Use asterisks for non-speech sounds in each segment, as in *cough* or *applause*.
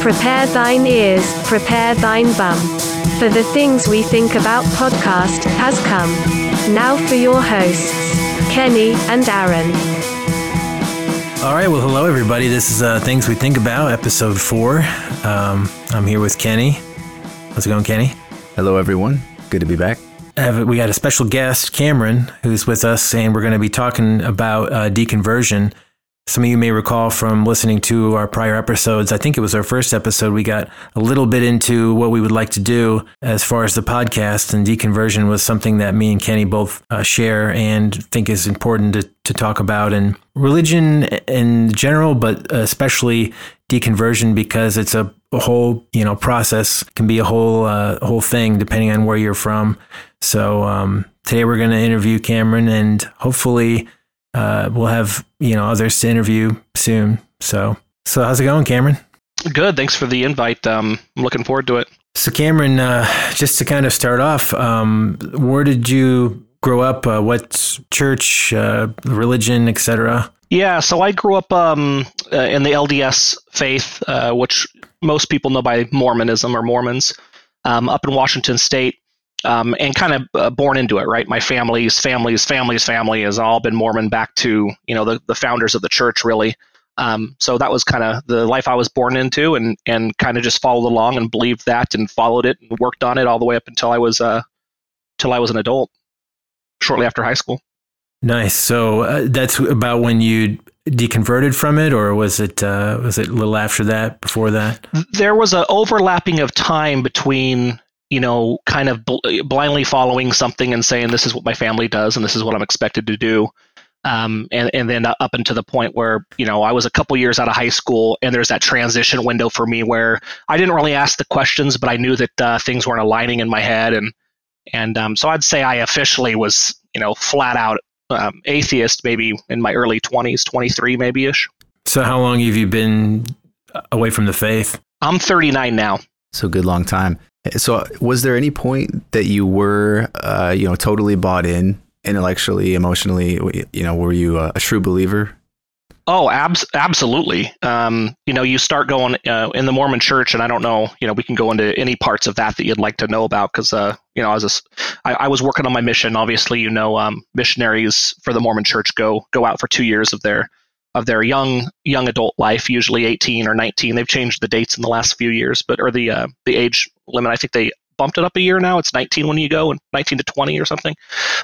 Prepare thine ears, prepare thine bum. For the Things We Think About podcast has come. Now for your hosts, Kenny and Aaron. All right, well, hello everybody. This is uh, Things We Think About, episode four. Um, I'm here with Kenny. How's it going, Kenny? Hello, everyone. Good to be back. Have, we got a special guest, Cameron, who's with us, and we're going to be talking about uh, deconversion. Some of you may recall from listening to our prior episodes, I think it was our first episode, we got a little bit into what we would like to do as far as the podcast, and deconversion was something that me and Kenny both uh, share and think is important to, to talk about. And religion in general, but especially deconversion because it's a, a whole you know process can be a whole uh, whole thing depending on where you're from. So um, today we're going to interview Cameron and hopefully uh, we'll have you know others to interview soon. So so how's it going, Cameron? Good. Thanks for the invite. Um, I'm looking forward to it. So Cameron, uh, just to kind of start off, um, where did you grow up? Uh, what church, uh, religion, etc.? Yeah, so I grew up um, uh, in the LDS faith, uh, which most people know by Mormonism or Mormons, um, up in Washington State um, and kind of uh, born into it, right? My family's family's family's family has all been Mormon back to you know the, the founders of the church, really. Um, so that was kind of the life I was born into, and and kind of just followed along and believed that and followed it and worked on it all the way up until I was uh, till I was an adult, shortly after high school. Nice. So uh, that's about when you deconverted from it, or was it uh, was it a little after that? Before that, there was an overlapping of time between you know, kind of bl- blindly following something and saying this is what my family does and this is what I'm expected to do. Um, and, and then up until the point where you know I was a couple years out of high school, and there's that transition window for me where I didn't really ask the questions, but I knew that uh, things weren't aligning in my head, and and um, so I'd say I officially was you know flat out um, atheist maybe in my early 20s, 23 maybe ish. So how long have you been away from the faith? I'm 39 now. So good long time. So, was there any point that you were, uh, you know, totally bought in, intellectually, emotionally? You know, were you a, a true believer? Oh, abs- absolutely. Um, you know, you start going uh, in the Mormon Church, and I don't know. You know, we can go into any parts of that that you'd like to know about because, uh, you know, I was a, I, I was working on my mission. Obviously, you know, um, missionaries for the Mormon Church go go out for two years of their of their young young adult life, usually 18 or 19. They've changed the dates in the last few years, but or the uh, the age limit. I think they bumped it up a year now. It's 19 when you go, and 19 to 20 or something.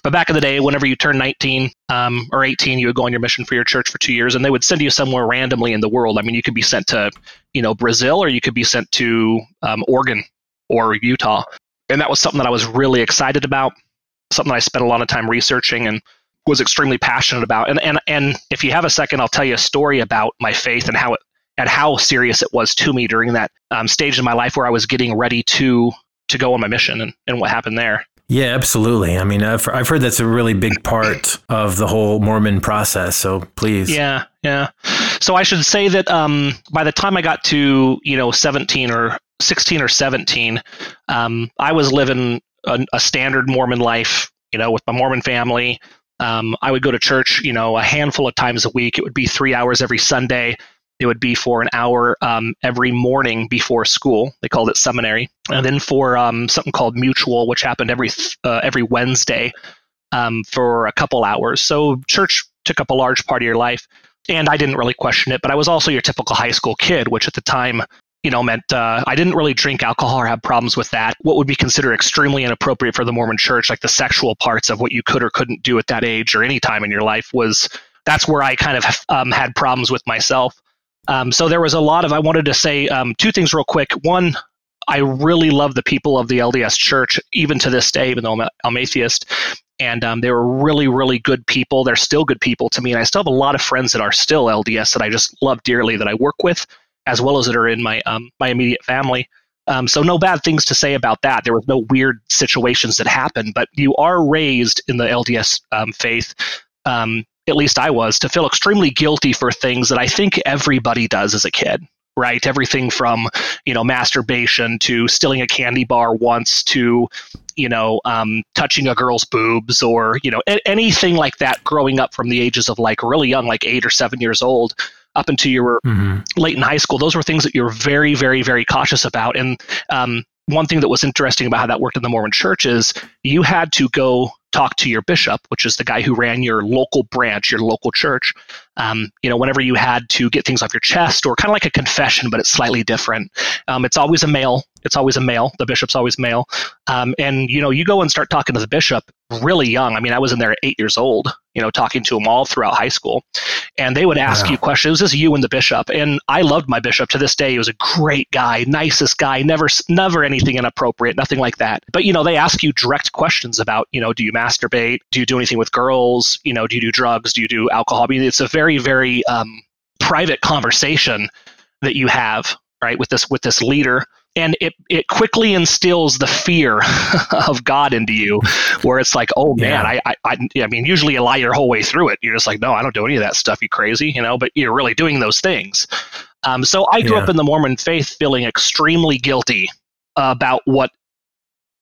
But back in the day, whenever you turn 19 um, or 18, you would go on your mission for your church for two years, and they would send you somewhere randomly in the world. I mean, you could be sent to, you know, Brazil, or you could be sent to um, Oregon or Utah, and that was something that I was really excited about. Something I spent a lot of time researching and was extremely passionate about. And and and if you have a second, I'll tell you a story about my faith and how it and how serious it was to me during that um, stage in my life where I was getting ready to to go on my mission and, and what happened there. Yeah, absolutely. I mean, I've, I've heard that's a really big part of the whole Mormon process. So please. Yeah, yeah. So I should say that um, by the time I got to, you know, 17 or 16 or 17, um, I was living a, a, standard Mormon life, you know, with my Mormon family. Um, I would go to church, you know, a handful of times a week. It would be three hours every Sunday. It would be for an hour um, every morning before school. They called it seminary, and then for um, something called mutual, which happened every uh, every Wednesday um, for a couple hours. So church took up a large part of your life, and I didn't really question it. But I was also your typical high school kid, which at the time you know, meant uh, I didn't really drink alcohol or have problems with that. What would be considered extremely inappropriate for the Mormon church, like the sexual parts of what you could or couldn't do at that age or any time in your life, was that's where I kind of um, had problems with myself. Um, so there was a lot of, I wanted to say um, two things real quick. One, I really love the people of the LDS church, even to this day, even though I'm, I'm atheist. And um, they were really, really good people. They're still good people to me. And I still have a lot of friends that are still LDS that I just love dearly that I work with, as well as that are in my, um, my immediate family. Um, so no bad things to say about that. There was no weird situations that happened, but you are raised in the LDS um, faith um, at least I was, to feel extremely guilty for things that I think everybody does as a kid, right? Everything from, you know, masturbation to stealing a candy bar once to, you know, um, touching a girl's boobs or, you know, a- anything like that growing up from the ages of like really young, like eight or seven years old. up until you were mm-hmm. late in high school, those were things that you were very, very, very cautious about. And um, one thing that was interesting about how that worked in the Mormon church is you had to go talk to your bishop, which is the guy who ran your local branch, your local church. Um, you know, whenever you had to get things off your chest, or kind of like a confession, but it's slightly different. Um, it's always a male. It's always a male. The bishop's always male. Um, and you know, you go and start talking to the bishop really young. I mean, I was in there at eight years old, you know, talking to them all throughout high school. And they would ask you questions. It was just you and the bishop. And I loved my bishop to this day. He was a great guy, nicest guy, never, never anything inappropriate, nothing like that. But, you know, they ask you direct questions about, you know, do you masturbate? Do you do anything with girls? You know, do you do drugs? Do you do alcohol? I mean, it's a very, very um, private conversation that you have, right, with this, with this leader and it it quickly instills the fear *laughs* of God into you, where it's like, oh man, yeah. I, I I mean, usually you lie your whole way through it. You're just like, no, I don't do any of that stuff. You crazy, you know? But you're really doing those things. Um, so I grew yeah. up in the Mormon faith, feeling extremely guilty about what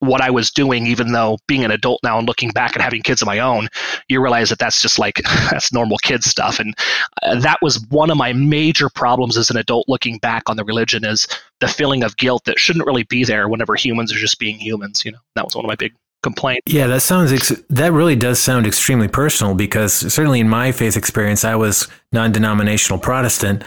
what I was doing, even though being an adult now and looking back and having kids of my own, you realize that that's just like *laughs* that's normal kid stuff. And uh, that was one of my major problems as an adult looking back on the religion is the feeling of guilt that shouldn't really be there whenever humans are just being humans. You know, that was one of my big complaints. Yeah, that sounds ex- that really does sound extremely personal because certainly in my faith experience, I was non-denominational Protestant.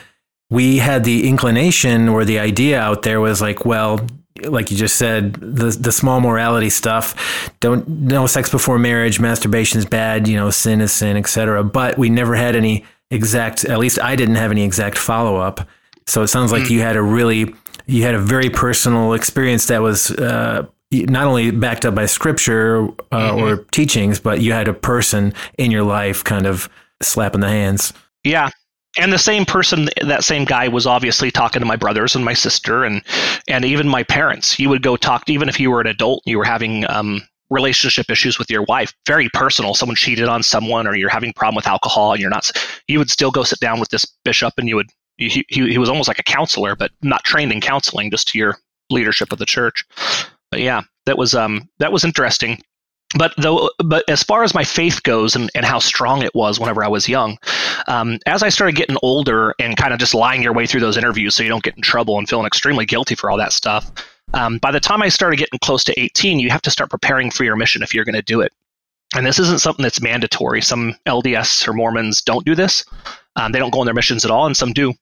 We had the inclination or the idea out there was like, well, like you just said, the the small morality stuff. Don't no sex before marriage, masturbation is bad. You know, sin is sin, etc. But we never had any exact. At least I didn't have any exact follow up. So it sounds like mm. you had a really you had a very personal experience that was uh, not only backed up by scripture uh, mm-hmm. or teachings, but you had a person in your life kind of slapping the hands. Yeah, and the same person that same guy was obviously talking to my brothers and my sister and and even my parents. He would go talk to, even if you were an adult you were having um, relationship issues with your wife very personal. Someone cheated on someone or you're having problem with alcohol and you're not you would still go sit down with this bishop and you would he, he, he was almost like a counselor but not trained in counseling just to your leadership of the church. But yeah that was um that was interesting but though but as far as my faith goes and, and how strong it was whenever i was young um, as i started getting older and kind of just lying your way through those interviews so you don't get in trouble and feeling extremely guilty for all that stuff um, by the time i started getting close to 18 you have to start preparing for your mission if you're going to do it. And this isn't something that's mandatory. Some lds or mormons don't do this. Um, they don't go on their missions at all and some do.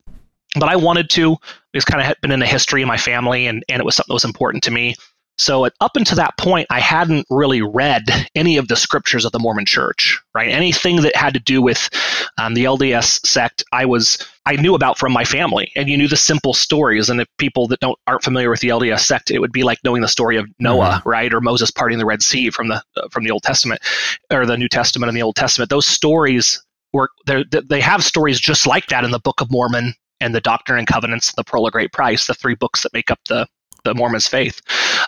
But i wanted to. It's kind of been in the history of my family and, and it was something that was important to me so up until that point, I hadn't really read any of the scriptures of the Mormon Church, right? Anything that had to do with um, the LDS sect, I was I knew about from my family, and you knew the simple stories. And if people that don't aren't familiar with the LDS sect, it would be like knowing the story of Noah, mm-hmm. right, or Moses parting the Red Sea from the uh, from the Old Testament or the New Testament and the Old Testament. Those stories were they have stories just like that in the Book of Mormon and the Doctrine and Covenants, and the Pearl of Great Price, the three books that make up the the Mormon's faith.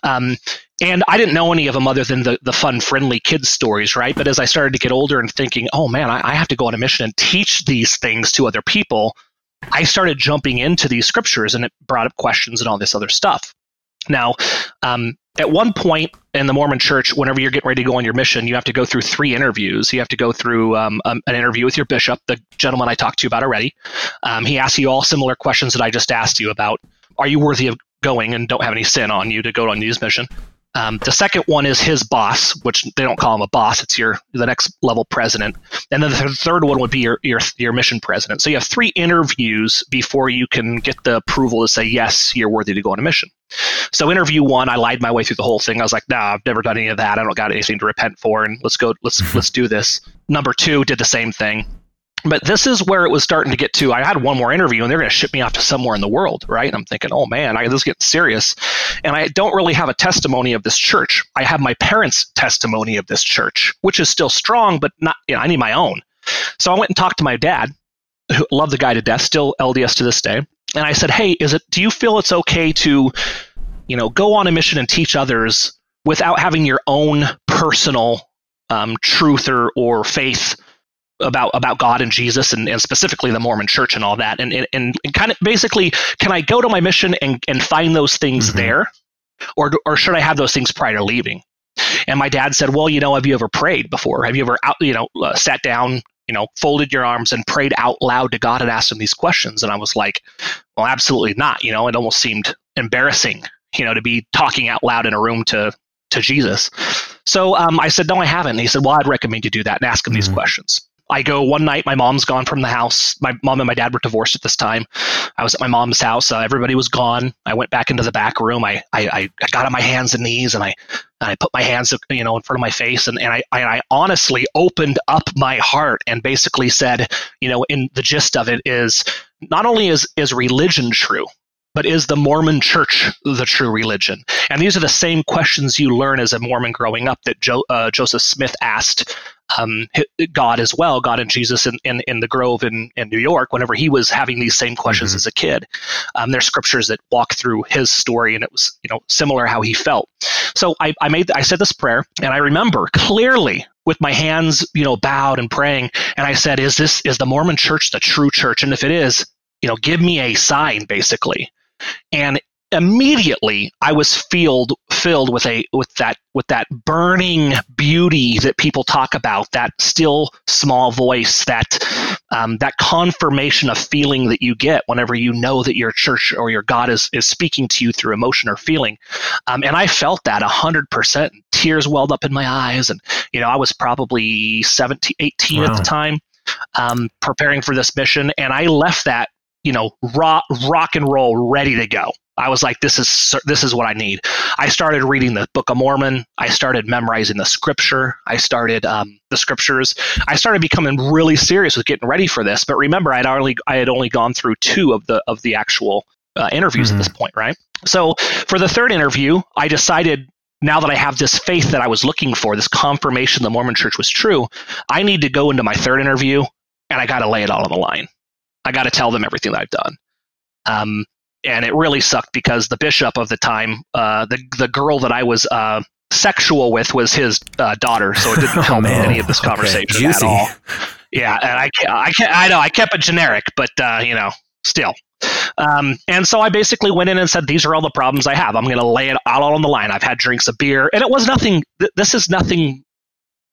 Um, and I didn't know any of them other than the, the fun, friendly kids stories, right? But as I started to get older and thinking, oh man, I, I have to go on a mission and teach these things to other people, I started jumping into these scriptures and it brought up questions and all this other stuff. Now, um, at one point in the Mormon church, whenever you're getting ready to go on your mission, you have to go through three interviews. You have to go through um, um, an interview with your bishop, the gentleman I talked to you about already. Um, he asks you all similar questions that I just asked you about. Are you worthy of going and don't have any sin on you to go on these mission. Um, the second one is his boss, which they don't call him a boss; it's your the next level president. And then the third one would be your your your mission president. So you have three interviews before you can get the approval to say yes, you're worthy to go on a mission. So interview one, I lied my way through the whole thing. I was like, nah, I've never done any of that. I don't got anything to repent for, and let's go, let's *laughs* let's do this. Number two did the same thing. But this is where it was starting to get to. I had one more interview and they're going to ship me off to somewhere in the world, right? And I'm thinking, oh man, I, this is getting serious. And I don't really have a testimony of this church. I have my parents' testimony of this church, which is still strong, but not, you know, I need my own. So I went and talked to my dad, who loved the guy to death, still LDS to this day. And I said, hey, is it, do you feel it's okay to, you know, go on a mission and teach others without having your own personal um, truth or, or faith about about God and Jesus and, and specifically the Mormon church and all that and, and, and kind of basically can I go to my mission and, and find those things mm-hmm. there or or should I have those things prior to leaving and my dad said well you know have you ever prayed before have you ever out you know uh, sat down you know, folded your arms and prayed out loud to God and asked him these questions? And I was like, well, absolutely not. You know, it almost seemed embarrassing, you know, to be talking out loud in a room to to Jesus. So um, I said, no, I haven't. And he said, well, I'd recommend you do that and ask him mm-hmm. these questions. I go one night. My mom's gone from the house. My mom and my dad were divorced at this time. I was at my mom's house. Uh, everybody was gone. I went back into the back room. I, I, I got on my hands and knees and I and I put my hands you know in front of my face and, and I, I honestly opened up my heart and basically said you know in the gist of it is not only is is religion true but is the Mormon church the true religion? And these are the same questions you learn as a Mormon growing up that jo- uh, Joseph Smith asked um, God as well, God and Jesus in, in, in, the Grove in, in New York, whenever he was having these same questions mm-hmm. as a kid. Um, there's scriptures that walk through his story, and it was you know similar how he felt. So I, I made I said this prayer, and I remember clearly with my hands you know bowed and praying, and I said, "Is this is the Mormon Church the true church? And if it is, you know, give me a sign, basically." And immediately I was filled filled with a with that with that burning beauty that people talk about, that still small voice, that um, that confirmation of feeling that you get whenever you know that your church or your God is is speaking to you through emotion or feeling. Um, and I felt that hundred percent. Tears welled up in my eyes, and you know I was probably 17, 18 wow. at the time. Um, preparing for this mission, and I left that you know rock rock and roll ready to go I was like, this is this is what I need. I started reading the Book of Mormon. I started memorizing the Scripture. I started um, the Scriptures. I started becoming really serious with getting ready for this. But remember, I'd only I had only gone through two of the of the actual uh, interviews mm-hmm. at this point, right? So for the third interview, I decided now that I have this faith that I was looking for, this confirmation the Mormon Church was true, I need to go into my third interview and I got to lay it all on the line. I got to tell them everything that I've done. Um, and it really sucked because the bishop of the time, uh, the the girl that I was uh, sexual with was his uh, daughter, so it didn't *laughs* help oh, any of this conversation okay. at all. Yeah, and I I I know I kept it generic, but uh, you know, still. Um, and so I basically went in and said, "These are all the problems I have. I'm going to lay it all on the line. I've had drinks of beer, and it was nothing. Th- this is nothing.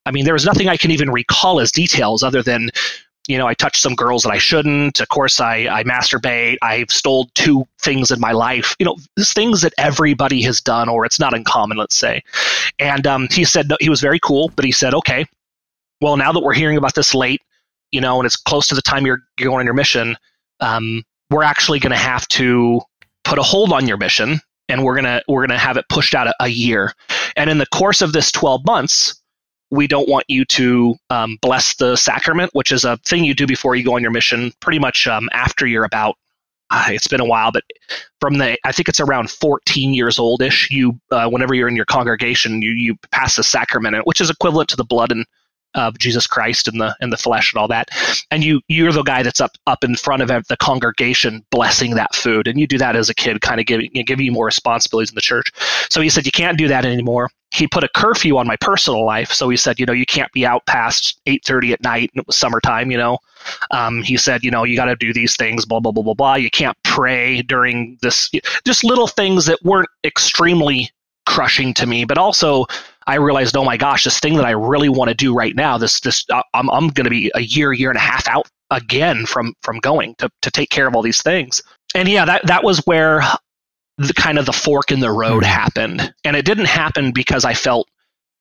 I mean, there was nothing I can even recall as details other than you know, I touched some girls that I shouldn't. Of course, I, I masturbate. I've stole two things in my life. You know, things that everybody has done, or it's not uncommon, let's say. And um, he said no, he was very cool, but he said, okay, well, now that we're hearing about this late, you know, and it's close to the time you're, you're going on your mission, um, we're actually going to have to put a hold on your mission, and we're gonna we're gonna have it pushed out a, a year. And in the course of this 12 months, we don't want you to um, bless the sacrament, which is a thing you do before you go on your mission, pretty much um, after you're about. Uh, it's been a while, but from the I think it's around 14 years oldish. You, uh, whenever you're in your congregation, you you pass the sacrament, which is equivalent to the blood and of Jesus Christ and the and the flesh and all that. And you you're the guy that's up up in front of the congregation blessing that food, and you do that as a kid, kind of giving giving you more responsibilities in the church. So he said you can't do that anymore. He put a curfew on my personal life, so he said you know you can't be out past eight thirty at night, and it was summertime, you know. Um, he said you know you got to do these things, blah blah blah blah blah. You can't pray during this, just little things that weren't extremely crushing to me, but also I realized, oh my gosh, this thing that I really want to do right now, this this uh, I'm I'm going to be a year, year and a half out again from from going to to take care of all these things. And yeah, that that was where the kind of the fork in the road mm-hmm. happened, and it didn't happen because I felt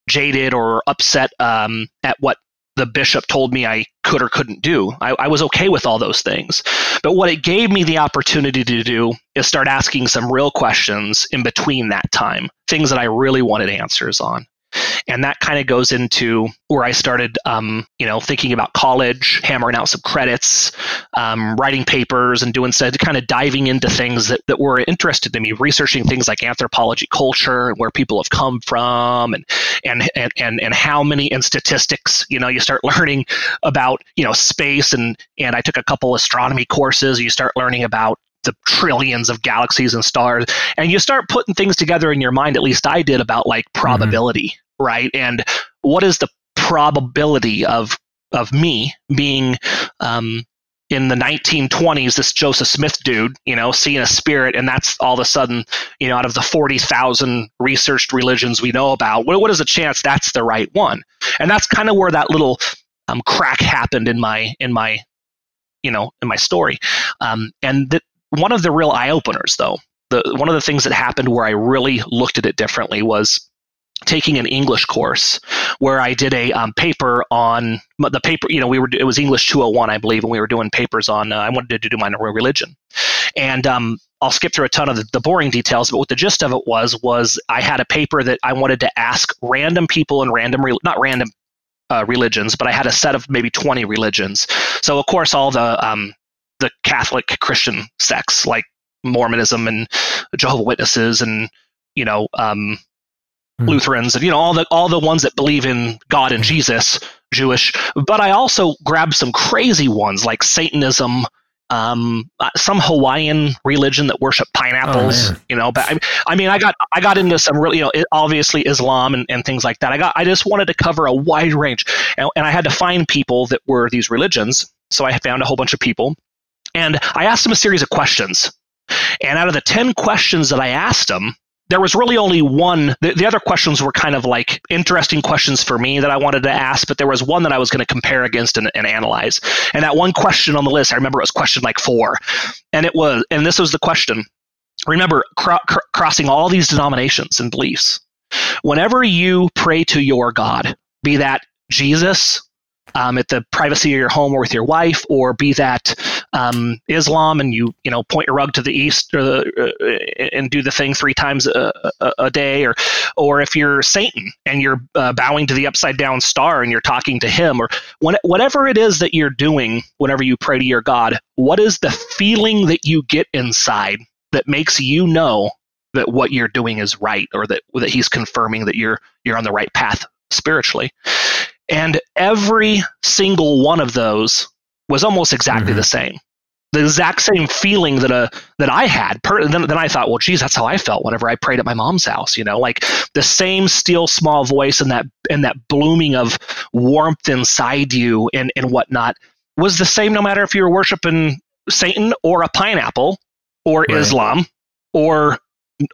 jaded or upset um, at what the bishop told me I could or couldn't do. I, I, was okay with all those things. But what it gave me the opportunity to do is start asking some real questions in between that time, things that I really wanted answers on and that kind of goes into where I started, um, you know, thinking about college, hammering out some credits, um, writing papers, and doing said kind of diving into things that, that were interested to me, researching things like anthropology, culture, and where people have come from, and and and and, and how many and statistics. You know, you start *laughs* learning about you know space, and and I took a couple astronomy courses. You start learning about the trillions of galaxies and stars and you start putting things together in your mind at least i did about like mm-hmm. probability right? And what is the probability of of me being um, in the 1920s, this Joseph Smith dude, you know, seeing a spirit, and that's all of a sudden, you know, out of the 40,000 researched religions we know about, what, what is the chance that's the right one? And that's kind of where that little um, crack happened in my in my you know in my story um, and that one of the real eye openers though the one of the things that happened where i really looked at it differently was taking an english course where i did a um, paper on the paper you know we were it was english 201 i believe and we were doing papers on uh, i wanted to do mine on religion and um, I'll skip through a ton of the, boring details, but what the gist of it was was I had a paper that I wanted to ask random people in random, re- not random uh, religions, but I had a set of maybe 20 religions. So of course, all the um, the Catholic Christian sects like Mormonism and Jehovah Witnesses and you know um, mm. Lutherans and you know all the all the ones that believe in God and Jesus, Jewish. But I also grabbed some crazy ones like Satanism um, uh, some Hawaiian religion that worship pineapples, oh, you know. But I, I, mean, I got I got into some really, you know, obviously Islam and, and things like that. I got I just wanted to cover a wide range, and, and I had to find people that were these religions. So I found a whole bunch of people, and I asked him a series of questions. And out of the ten questions that I asked him, there was really only one. The, the, other questions were kind of like interesting questions for me that I wanted to ask, but there was one that I was going to compare against and, and, analyze. And that one question on the list, I remember it was question like four. And it was, and this was the question. Remember, cr- cr- crossing all these denominations and beliefs. Whenever you pray to your God, be that Jesus, um, at the privacy of your home or with your wife, or be that um, Islam and you you know point your rug to the east or the, uh, and do the thing three times a, a, a, day, or or if you're Satan and you're uh, bowing to the upside down star and you're talking to him, or when, whatever it is that you're doing whenever you pray to your God, what is the feeling that you get inside that makes you know that what you're doing is right, or that that He's confirming that you're you're on the right path spiritually? And every single one of those was almost exactly mm-hmm. the same. The exact same feeling that a uh, that I had. Per, then, then I thought, well, geez, that's how I felt whenever I prayed at my mom's house. You know, like the same still small voice and that and that blooming of warmth inside you and and whatnot was the same no matter if you were worshiping Satan or a pineapple or right. Islam or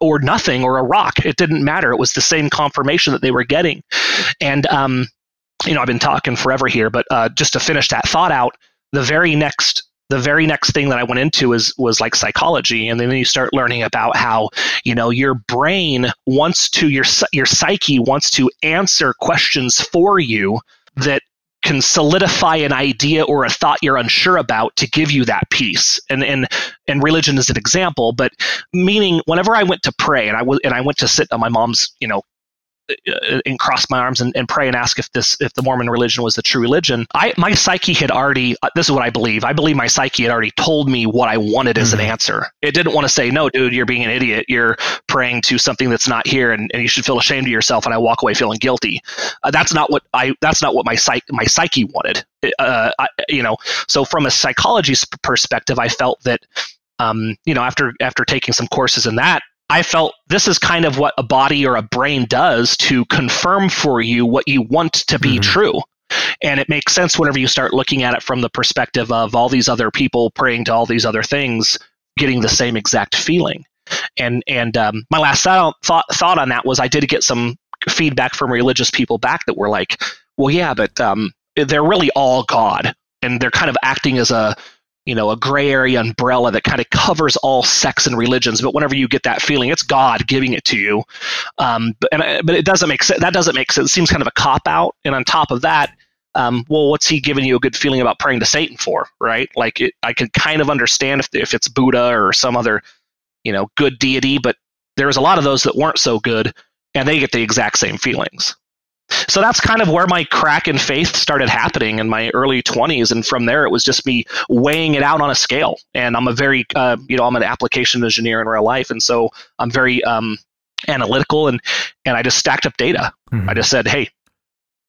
or nothing or a rock. It didn't matter. It was the same confirmation that they were getting. And um, you know, I've been talking forever here, but uh, just to finish that thought out, the very next the very next thing that I went into was was like psychology, and then you start learning about how you know your brain wants to your your psyche wants to answer questions for you that can solidify an idea or a thought you're unsure about to give you that peace. And and and religion is an example, but meaning whenever I went to pray and I was and I went to sit on my mom's you know and cross my arms and, and, pray and ask if this if the Mormon religion was the true religion. I my psyche had already uh, this is what I believe. I believe my psyche had already told me what I wanted as mm-hmm. an answer. It didn't want to say, "No, dude, you're being an idiot. You're praying to something that's not here, and, and you should feel ashamed of yourself." And I walk away feeling guilty. Uh, that's not what I. That's not what my psych my psyche wanted. Uh, I, you know, so from a psychology perspective, I felt that um, you know, after after taking some courses in that, I felt this is kind of what a body or a brain does to confirm for you what you want to be mm-hmm. true. And it makes sense whenever you start looking at it from the perspective of all these other people praying to all these other things, getting the same exact feeling. And and um, my last thought, thought thought on that was I did get some feedback from religious people back that were like, well, yeah, but um, they're really all God, and they're kind of acting as a you know a gray area umbrella that kind of covers all sects and religions but whenever you get that feeling it's god giving it to you. Um, but, and, but it doesn't make sense that doesn't make sense it seems kind of a cop out and on top of that um, well what's he giving you a good feeling about praying to satan for right? Like it, i can kind of understand if, if it's buddha or some other you know good deity but there's a lot of those that weren't so good and they get the exact same feelings so that's kind of where my crack in faith started happening in my early 20s and from there it was just me weighing it out on a scale and i'm a very uh, you know i'm an application engineer in real life and so i'm very um, analytical and and i just stacked up data mm-hmm. i just said hey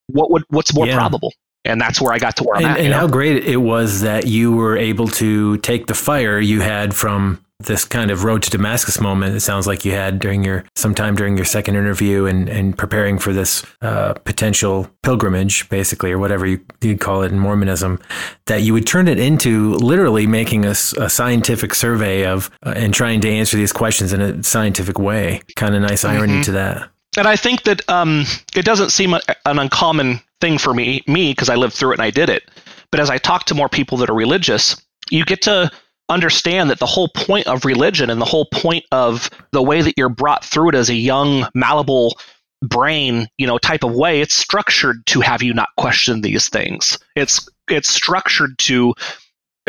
what would what's more yeah. probable and that's where I got to where I'm and, at. And know? how great it was that you were able to take the fire you had from this kind of road to Damascus moment it sounds like you had during your sometime during your second interview and, and preparing for this uh, potential pilgrimage, basically, or whatever you, would call it in Mormonism, that you would turn it into literally making a, a scientific survey of uh, and trying to answer these questions in a scientific way. Kind of nice irony mm-hmm. to that. And I think that um, it doesn't seem an uncommon thing for me me because I lived through it and I did it. But as I talk to more people that are religious, you get to understand that the whole point of religion and the whole point of the way that you're brought through it as a young, malleable brain, you know, type of way, it's structured to have you not question these things. It's it's structured to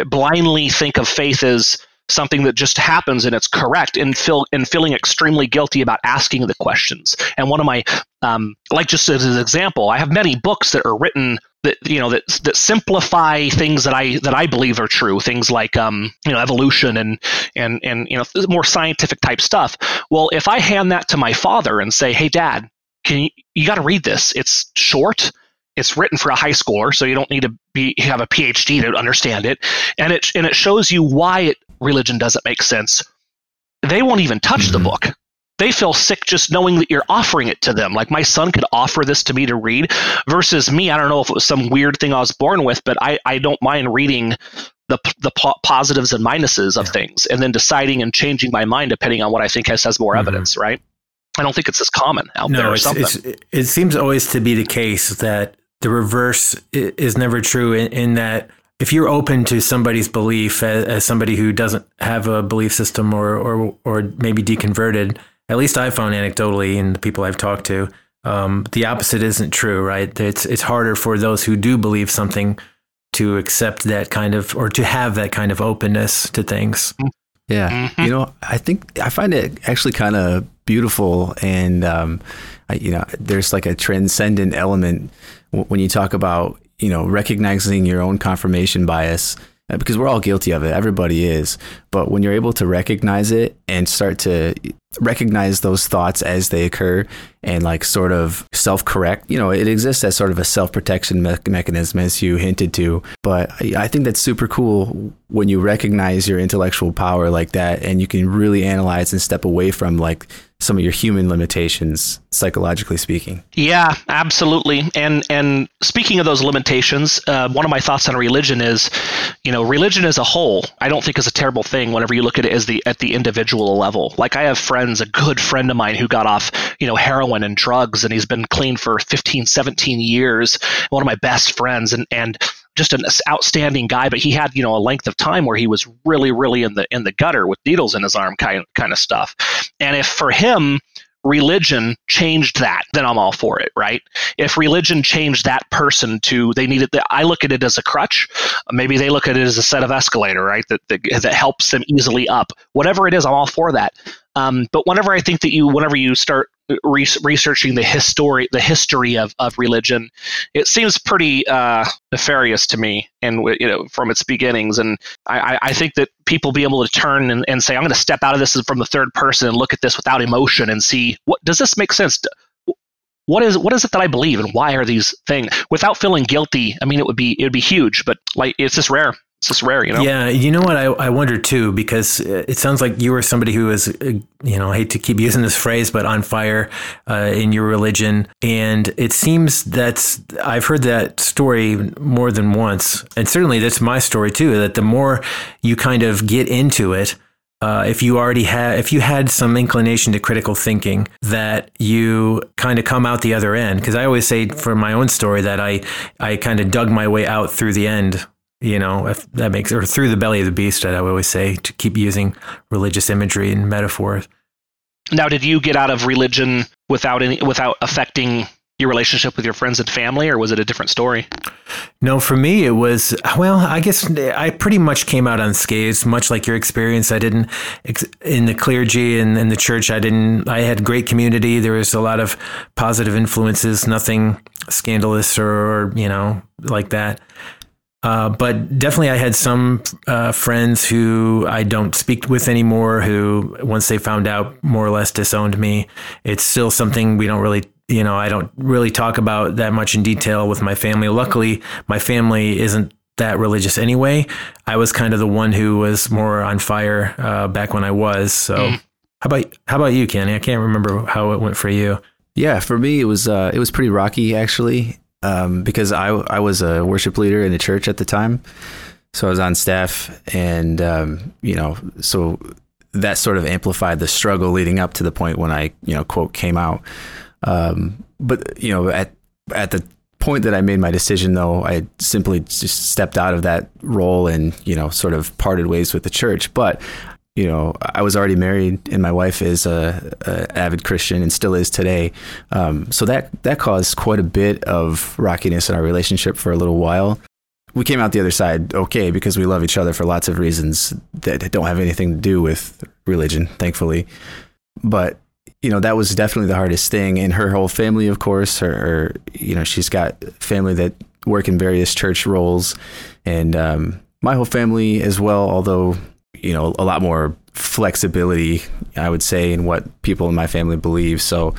blindly think of faith as something that just happens and it's correct and feel and feeling extremely guilty about asking the questions. And one of my um, like just as an example, I have many books that are written that you know that that simplify things that I that I believe are true. Things like um, you know evolution and and and you know more scientific type stuff. Well, if I hand that to my father and say, "Hey, Dad, can you, you got to read this? It's short." It's written for a high schooler, so you don't need to be have a PhD to understand it, and it and it shows you why it religion doesn't make sense, they won't even touch mm-hmm. the book. They feel sick just knowing that you're offering it to them. Like my son could offer this to me to read versus me. I don't know if it was some weird thing I was born with, but I, I don't mind reading the, the positives and minuses of yeah. things and then deciding and changing my mind depending on what I think has, has more mm-hmm. evidence, right? I don't think it's as common out no, there or something. it seems always to be the case that the reverse is never true in, in that if you're open to somebody's belief as, as, somebody who doesn't have a belief system or, or, or maybe deconverted, at least I found anecdotally in the people I've talked to, um, the opposite isn't true, right? It's, it's harder for those who do believe something to accept that kind of, or to have that kind of openness to things. Yeah. Mm-hmm. You know, I think I find it actually kind of beautiful. And, um, I, you know, there's like a transcendent element when you talk about you know, recognizing your own confirmation bias Uh, because we're all guilty of it. Everybody is. But when you're able to recognize it and start to recognize those thoughts as they occur and like sort of self correct, you know, it exists as sort of a self protection me- mechanism, as you hinted to. But I, I think that's super cool when you recognize your intellectual power like that and you can really analyze and step away from like some of your human limitations psychologically speaking. Yeah absolutely. And and speaking of those limitations uh, one of my thoughts on religion is you know religion as a whole i don't think is a terrible thing whenever you look at it as the at the individual level. Like i have friends a good friend of mine who got off you know heroin and drugs and he's been clean for 15 17 years one of my best friends and and just an outstanding guy, but he had you know a length of time where he was really really in the in the gutter with needles in his arm kind kind of stuff. And if for him religion changed that, then I'm all for it, right? If religion changed that person to they needed that, I look at it as a crutch. Maybe they look at it as a set of escalator, right? That, that, that helps them easily up. Whatever it is, I'm all for that. Um, but whenever I think that you, whenever you start re- researching the history, the history of, of religion, it seems pretty uh, nefarious to me, and you know, from its beginnings. And I, I think that people be able to turn and, and say, "I'm going to step out of this from the third person and look at this without emotion and see what does this make sense." what is what is it that I believe and why are these things without feeling guilty? I mean, it would be it would be huge, but like it's just rare it's just rare, you know. Yeah, you know what I, I wonder too because it sounds like you were somebody who was, uh, you know, I hate to keep using this phrase, but on fire uh, in your religion, and it seems that's I've heard that story more than once, and certainly that's my story too. That the more you kind of get into it. Uh, if you already had if you had some inclination to critical thinking that you kind of come out the other end because i always say for my own story that i i kind of dug my way out through the end you know, if that makes or through the belly of the beast, I always say to keep using religious imagery and metaphors. Now, did you get out of religion without any without affecting your relationship with your friends and family, or was it a different story? No, for me, it was, well, I guess I pretty much came out unscathed, much like your experience. I didn't, in the clergy and in the church, I didn't, I had great community. There was a lot of positive influences, nothing scandalous or, you know, like that. Uh, but definitely, I had some uh, friends who I don't speak with anymore. Who, once they found out, more or less disowned me. It's still something we don't really, you know, I don't really talk about that much in detail with my family. Luckily, my family isn't that religious anyway. I was kind of the one who was more on fire uh, back when I was. So, mm. how about how about you, Kenny? I can't remember how it went for you. Yeah, for me it was uh, it was pretty rocky actually um, because I I was a worship leader in a church at the time, so I was on staff, and um, you know, so that sort of amplified the struggle leading up to the point when I you know quote came out. Um, but you know, at at the point that I made my decision, though, I simply just stepped out of that role and you know sort of parted ways with the church. But you know, I was already married, and my wife is a, a avid Christian and still is today. Um, so that that caused quite a bit of rockiness in our relationship for a little while. We came out the other side okay because we love each other for lots of reasons that don't have anything to do with religion, thankfully. But you know that was definitely the hardest thing, and her whole family, of course, her, her you know she's got family that work in various church roles, and um, my whole family as well. Although you know a lot more flexibility, I would say, in what people in my family believe. So,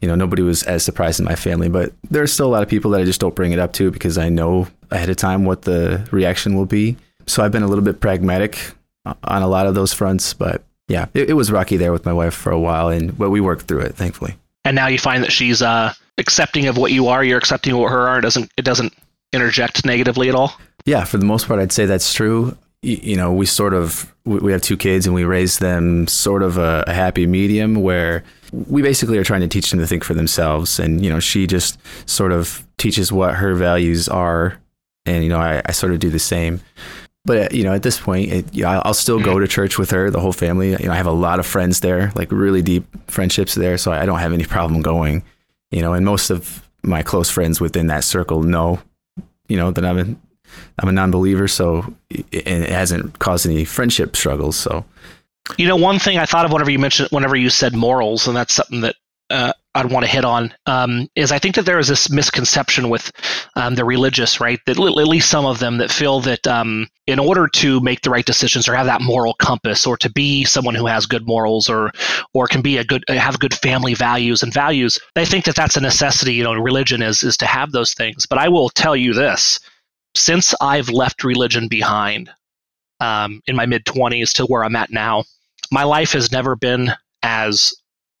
you know, nobody was as surprised in my family, but there's still a lot of people that I just don't bring it up to because I know ahead of time what the reaction will be. So I've been a little bit pragmatic on a lot of those fronts, but yeah, it, it was rocky there with my wife for a while, and but we worked through it, thankfully. And now you find that she's uh, accepting of what you are. You're accepting of what her are. It doesn't it doesn't interject negatively at all. Yeah, for the most part, I'd say that's true you know, we sort of we have two kids and we raise them sort of a, a, happy medium where we basically are trying to teach them to think for themselves. And you know, she just sort of teaches what her values are, and you know, I, I sort of do the same. But uh, you know, at this point, it, you know, I'll still go mm-hmm. to church with her, the whole family. You know, I have a lot of friends there, like really deep friendships there, so I don't have any problem going. You know, and most of my close friends within that circle know, you know, that I'm I'm a non-believer, so it, it hasn't caused any friendship struggles. So, you know, one thing I thought of whenever you mentioned, whenever you said morals, and that's something that uh, I'd want to hit on um, is I think that there is this misconception with um, the religious, right? That at least some of them that feel that um, in order to make the right decisions or have that moral compass, or to be someone who has good morals, or or can be a good have good family values and values, they think that that's a necessity. You know, religion is is to have those things. But I will tell you this: since I've left religion behind um, in my mid 20s to where I'm at now, my life has never been as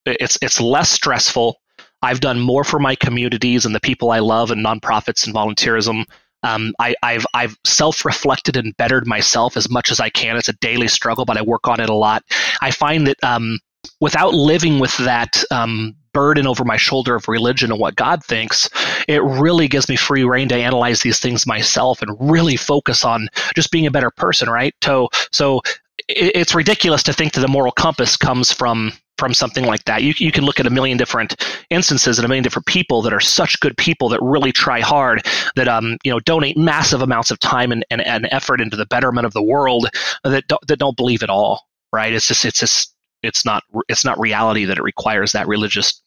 it's it's less stressful. I've done more for my communities and the people I love and nonprofits and volunteerism. Um, I, have I've self-reflected and bettered myself as much as I can. It's a daily struggle, but I work on it a lot. I find that um, without living with that um, burden over my shoulder of religion and what God thinks, it really gives me free reign to analyze these things myself and really focus on just being a better person, right? So, so it's ridiculous to think that the moral compass comes from from something like that. You, you can look at a million different instances and a million different people that are such good people that really try hard, that um, you know donate massive amounts of time and, and, and effort into the betterment of the world that don't, that don't believe at all. Right? It's just it's just it's not it's not reality that it requires that religious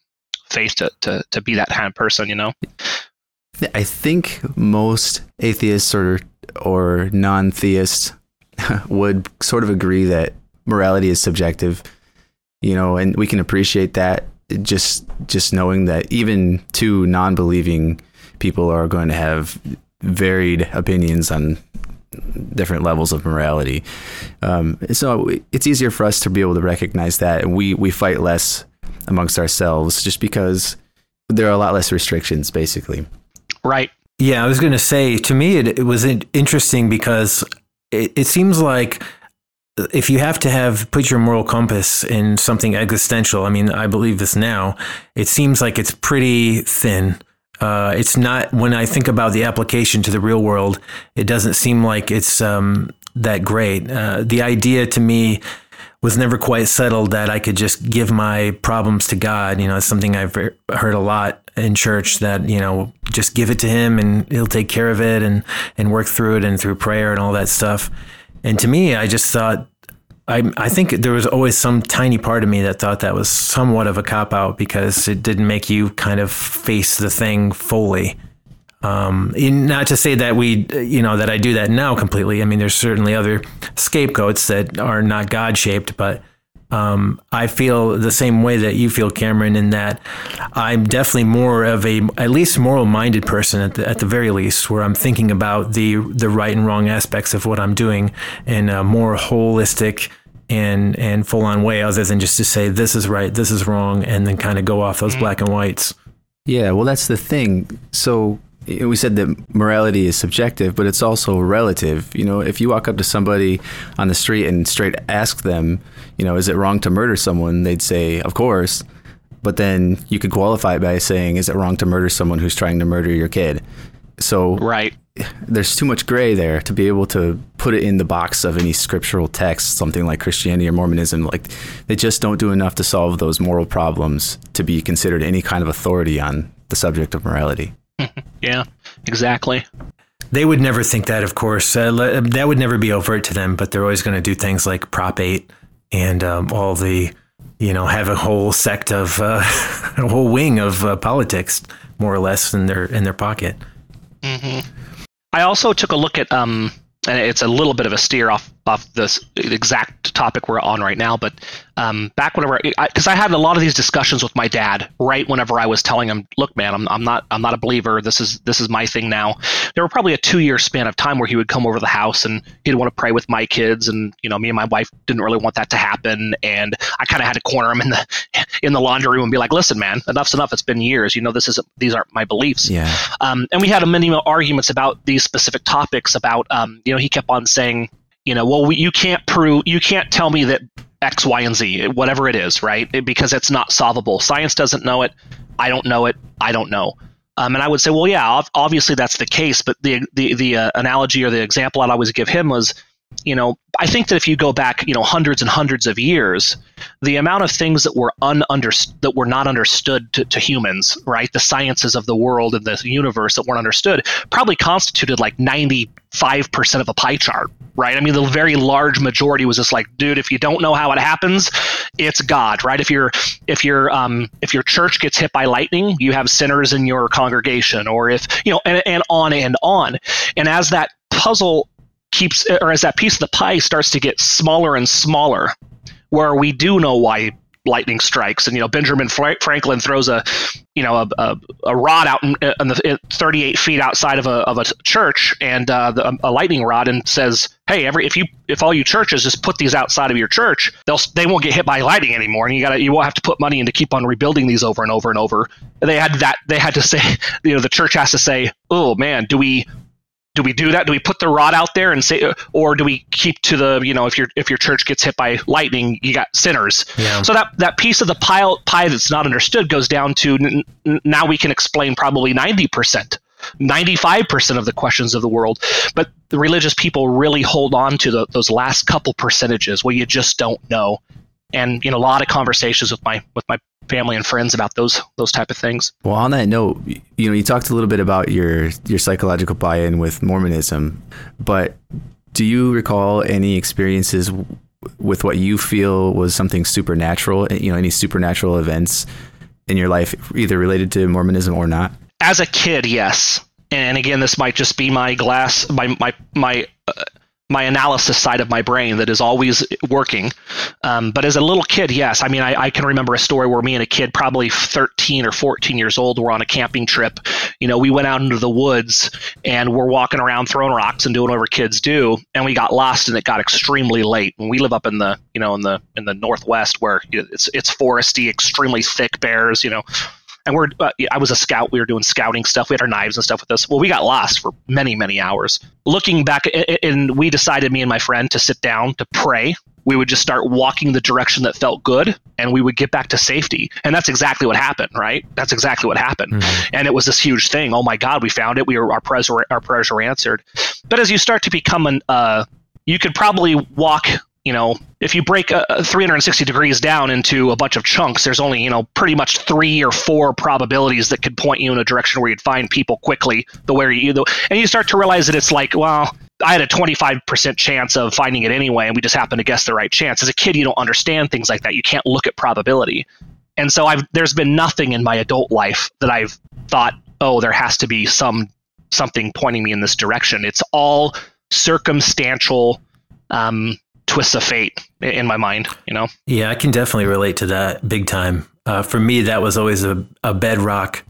faith to, to, to be that kind of person, you know? I think most atheists or, or non theists *laughs* would sort of agree that morality is subjective, you know, and we can appreciate that just just knowing that even two non-believing people are going to have varied opinions on different levels of morality. Um, so it's easier for us to be able to recognize that, and we we fight less amongst ourselves just because there are a lot less restrictions, basically. Right. Yeah, I was going to say, to me, it, it was interesting because it, it seems like if you have to have put your moral compass in something existential, I mean, I believe this now, it seems like it's pretty thin. Uh, it's not, when I think about the application to the real world, it doesn't seem like it's um, that great. Uh, the idea to me was never quite settled that I could just give my problems to God. You know, it's something I've heard a lot in church that, you know, just give it to him and he'll take care of it and, and work through it and through prayer and all that stuff. And to me, I just thought, I, I think there was always some tiny part of me that thought that was somewhat of a cop out because it didn't make you kind of face the thing fully. Um, not to say that we, you know, that I do that now completely. I mean, there's certainly other scapegoats that are not God shaped, but um, I feel the same way that you feel, Cameron, in that I'm definitely more of a at least moral minded person at the, at the very least, where I'm thinking about the the right and wrong aspects of what I'm doing in a more holistic and and full on way, other than just to say this is right, this is wrong, and then kind of go off those mm-hmm. black and whites. Yeah, well, that's the thing. So we said that morality is subjective, but it's also relative. You know, if you walk up to somebody on the street and straight ask them, you know, is it wrong to murder someone? They'd say, of course. but then you could qualify it by saying, is it wrong to murder someone who's trying to murder your kid? So right. there's too much gray there to be able to put it in the box of any scriptural text, something like Christianity or Mormonism. Like they just don't do enough to solve those moral problems to be considered any kind of authority on the subject of morality. *laughs* yeah, exactly. They would never think that, of course. Uh, that would never be overt to them, but they're always going to do things like Prop 8 and um, all the, you know, have a whole sect of, uh, *laughs* a whole wing of uh, politics, more or less, in their in their pocket. Mm-hmm. I also took a look at um, and it's a little bit of a steer off off this exact topic we're on right now. But um, back whenever, because I, I, had a lot of these discussions with my dad, right whenever I was telling him, "Look, man, I'm, I'm not I'm not a believer. This is this is my thing now." There were probably a two year span of time where he would come over the house and he'd want to pray with my kids, and you know, me and my wife didn't really want that to happen, and I kind of had to corner him in the in the laundry room and be like, "Listen, man, enough's enough. It's been years. You know, this isn't these aren't my beliefs." Yeah. Um, and we had a many arguments about these specific topics. About um, you know, he kept on saying you know, well, we, you can't prove, you can't tell me that X, Y, and Z, whatever it is, right? Because it's not solvable. Science doesn't know it. I don't know it. I don't know. Um, and I would say, well, yeah, obviously that's the case. But the the the uh, analogy or the example I'd always give him was, you know, I think that if you go back, you know, hundreds and hundreds of years, the amount of things that were ununderstood that were not understood to, to, humans, right? The sciences of the world and the universe that weren't understood probably constituted like ninety five percent of a pie chart, right? I mean, the very large majority was just like, dude, if you don't know how it happens, it's God, right? If your if your um, if your church gets hit by lightning, you have sinners in your congregation, or if you know, and, and on and on. And as that puzzle keeps, or as that piece of the pie starts to get smaller and smaller, where we do know why lightning strikes. And you know, Benjamin Franklin throws a you know a, a, a rod out in, in the 38 feet outside of a, of a church and uh, the, a lightning rod and says, "Hey, every if you if all you churches just put these outside of your church, they'll they won't get hit by lightning anymore, and you got you won't have to put money in to keep on rebuilding these over and over and over." And they had that they had to say, *laughs* you know, the church has to say, "Oh man, do we do we do that? Do we put the rod out there and say, or do we keep to the, you know, if your if your church gets hit by lightning, you got sinners. Yeah. So that that piece of the pile pie that's not understood goes down to n- now we can explain probably ninety percent. 95% of the questions of the world but the religious people really hold on to the, those last couple percentages where you just don't know and you know a lot of conversations with my with my family and friends about those those type of things. Well, on that note, you know, you talked a little bit about your your psychological buy-in with Mormonism, but do you recall any experiences with what you feel was something supernatural? You know, any supernatural events in your life, either related to Mormonism or not? As a kid, yes. And again, this might just be my glass, my my my. Uh, my analysis side of my brain that is always working. Um, but as a little kid, yes. I mean, I, I, can remember a story where me and a kid, probably 13 or 14 years old, were on a camping trip. You know, we went out into the woods and we're walking around throwing rocks and doing whatever kids do, and we got lost and it got extremely late. And we live up in the, you know, in the in the northwest where it's it's foresty, extremely thick bears. You know, and we're uh, I was a scout. We were doing scouting stuff. We had our knives and stuff with us. Well, we got lost for many many hours. Looking back, and we decided, me and my friend, to sit down to pray. We would just start walking the direction that felt good, and we would get back to safety. And that's exactly what happened, right? That's exactly what happened. Mm-hmm. And it was this huge thing. Oh my God, we found it. We were our prayers were our prayers were answered. But as you start to become an uh, you could probably walk you know, if you break a, 360 degrees down into a bunch of chunks, there's only, you know, pretty much three or four probabilities that could point you in a direction where you'd find people quickly the way you, the, and you start to realize that it's like, well, I had a 25% chance of finding it anyway, and we just happened to guess the right chance. As a kid, you don't understand things like that. You can't look at probability. And so I've, there's been nothing in my adult life that I've thought, oh, there has to be some something pointing me in this direction. It's all circumstantial um, twists of fate in my mind, you know? Yeah, I can definitely relate to that big time. Uh, for me, that was always a, a bedrock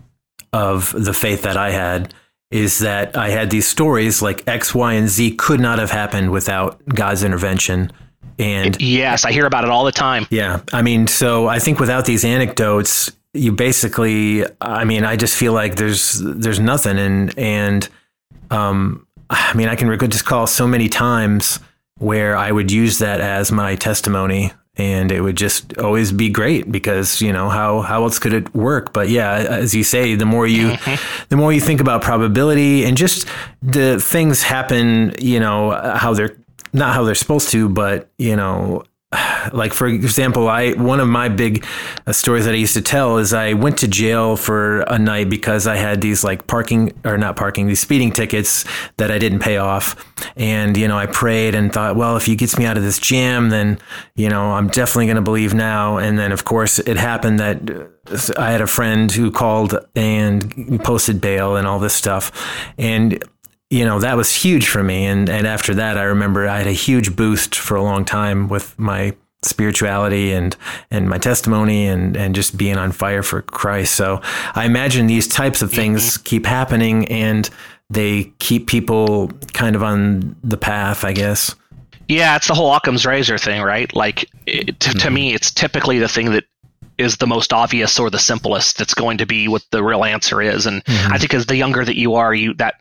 of the faith that I had is that I had these stories like X, Y, and Z could not have happened without God's intervention. And yes, I hear about it all the time. Yeah. I mean, so I think without these anecdotes, you basically, I mean, I just feel like there's, there's nothing. And, and, um, I mean, I can just call so many times where I would use that as my testimony and it would just always be great because you know how how else could it work? But yeah as you say the more you *laughs* the more you think about probability and just the things happen you know how they're not how they're supposed to but you know *sighs* like for example, I one of my big uh, stories that I used to tell is I went to jail for a night because I had these like parking or not parking these speeding tickets that I didn't pay off, and you know I prayed and thought, well, if he gets me out of this jam, then you know I'm definitely going to believe now. And then of course it happened that uh, I had a friend who called and posted bail and all this stuff, and you know, that was huge for me. And, and after that, I remember I had a huge boost for a long time with my spirituality and, and my testimony and, and just being on fire for Christ. So I imagine these types of things mm-hmm. keep happening and they keep people kind of on the path, I guess. Yeah, it's the whole Occam's razor thing, right? Like, it, to, mm-hmm. to me, it's typically the thing that is the most obvious or the simplest that's going to be what the real answer is and mm-hmm. i think as the younger that you are you that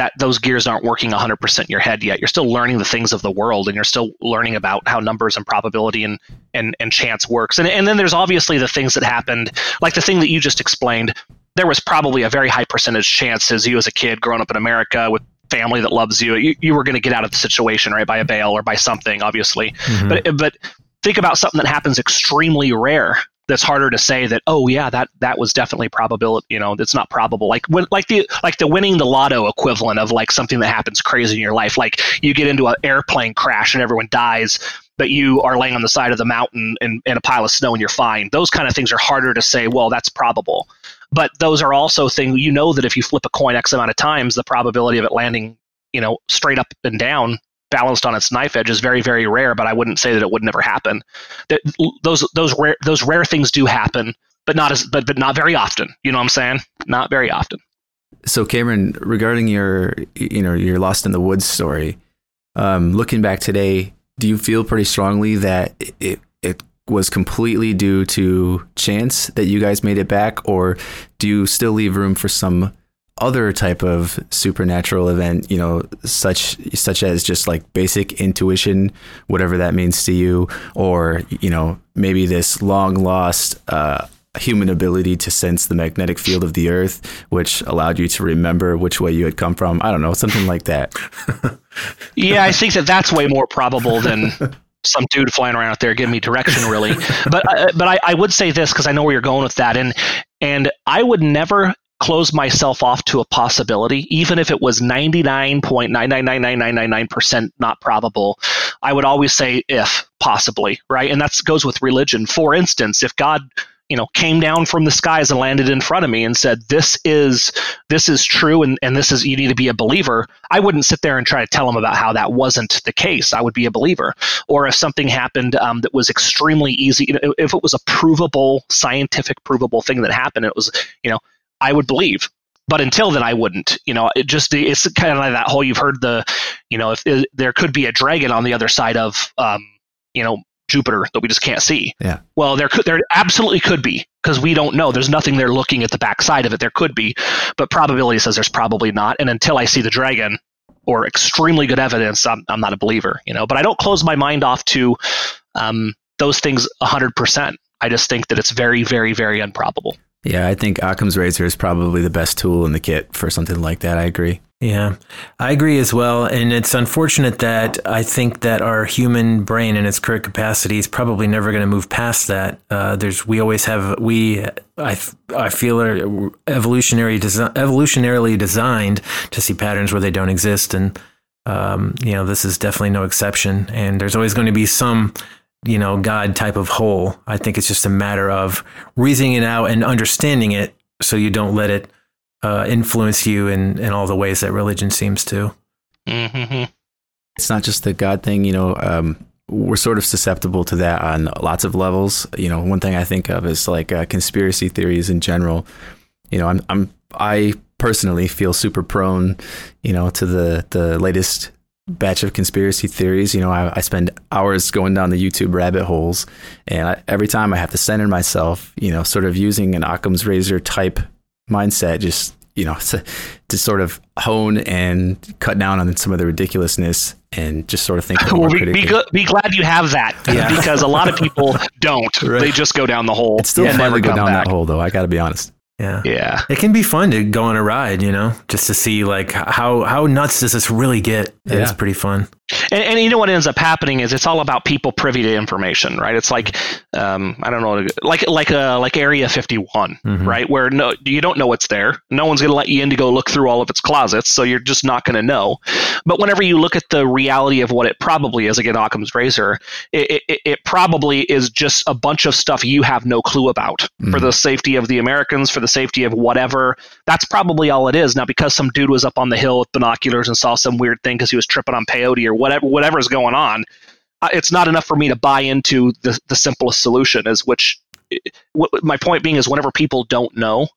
that those gears aren't working 100% in your head yet. You're still learning the things of the world and you're still learning about how numbers and probability and, and, and chance works. And, and then there's obviously the things that happened, like the thing that you just explained. There was probably a very high percentage chance as you as a kid growing up in America with family that loves you, you, you were going to get out of the situation, right? By a bail or by something, obviously. Mm-hmm. But, but think about something that happens extremely rare that's harder to say that oh yeah that that was definitely probability you know it's not probable. Like when like the like the winning the lotto equivalent of like something that happens crazy in your life like you get into an airplane crash and everyone dies but you are laying on the side of the mountain in, in a pile of snow and you're fine. Those kind of things are harder to say well that's probable. But those are also things you know that if you flip a coin x amount of times the probability of it landing you know straight up and down balanced on its knife edge is very very rare but i wouldn't say that it would never happen. That those those rare those rare things do happen but not as but but not very often. You know what i'm saying? Not very often. So cameron regarding your you know your lost in the woods story um, looking back today do you feel pretty strongly that it it was completely due to chance that you guys made it back or do you still leave room for some other type of supernatural event, you know, such such as just like basic intuition, whatever that means to you, or you know, maybe this long lost uh, human ability to sense the magnetic field of the earth, which allowed you to remember which way you had come from. I don't know, something like that. *laughs* yeah, I think that that's way more probable than some dude flying around out there giving me direction, really. but uh, but I, I would say this because I know where you're going with that, and and I would never close myself off to a possibility, even if it was 99.9999999% not probable, I would always say if possibly, right? And that goes with religion. For instance, if God you know came down from the skies and landed in front of me and said this is this is true and, and this is you need to be a believer i wouldn't sit there and try to tell him about how that wasn't the case i would be a believer or if something happened um, that was extremely easy you know, if it was a provable scientific provable thing that happened it was you know I would believe. But until then, I wouldn't. You know, it just it's kind of like that whole you've heard the, you know, if it, there could be a dragon on the other side of, um, you know, Jupiter that we just can't see. Yeah. Well, there could there absolutely could be because we don't know. There's nothing there looking at the backside of it. There could be, but probability says there's probably not. And until I see the dragon or extremely good evidence, I'm I'm not a believer. You know, but I don't close my mind off to um, those things hundred percent. I just think that it's very, very, very improbable. Yeah, I think Occam's razor is probably the best tool in the kit for something like that. I agree. Yeah, I agree as well. And it's unfortunate that I think that our human brain in its current capacity is probably never going to move past that. Uh, there's, we always have, we, I, I feel are evolutionary, desi- evolutionarily designed to see patterns where they don't exist. And, um, you know, this is definitely no exception. And there's always going to be some you know, God type of whole. I think it's just a matter of reasoning it out and understanding it so you don't let it uh, influence you in, in all the ways that religion seems to. Mm-hmm. It's not just the God thing, you know, um, we're sort of susceptible to that on lots of levels. You know, one thing I think of is like uh, conspiracy theories in general. You know, I'm, I'm, I personally feel super prone, you know, to the, the latest batch of conspiracy theories. You know, I, I spend hours going down the YouTube rabbit holes, and I, every time I have to center myself, you know, sort of using an Occam's razor type mindset, just you know, *laughs* to, to sort of hone and cut down on some of the ridiculousness and just sort of think *laughs* well, be, be, be, glad you have that *laughs* yeah. because a lot of people don't. Right. They just go down the hole. It's still fun to go down back. that hole, though. I got to be honest. Yeah. Yeah. It can be fun to go on a ride, you know, just to see like how how nuts does this really get. Yeah. It's pretty fun. And, and, you know what ends up happening is it's all about people privy to information, right? It's like um, I don't know, like like a uh, like Area 51, mm-hmm. right? Where no you don't know what's there. No one's going to let you in to go look through all of its closets, so you're just not going to know. But whenever you look at the reality of what it probably is, again, Occam's razor, it, it, it probably is just a bunch of stuff you have no clue about mm-hmm. for the safety of the Americans, for the safety of whatever. That's probably all it is. Now, because some dude was up on the hill with binoculars and saw some weird thing because he was tripping on peyote or whatever whatever's going on, uh, it's not enough for me to buy into the the simplest solution. Is which my point being is whenever people don't know,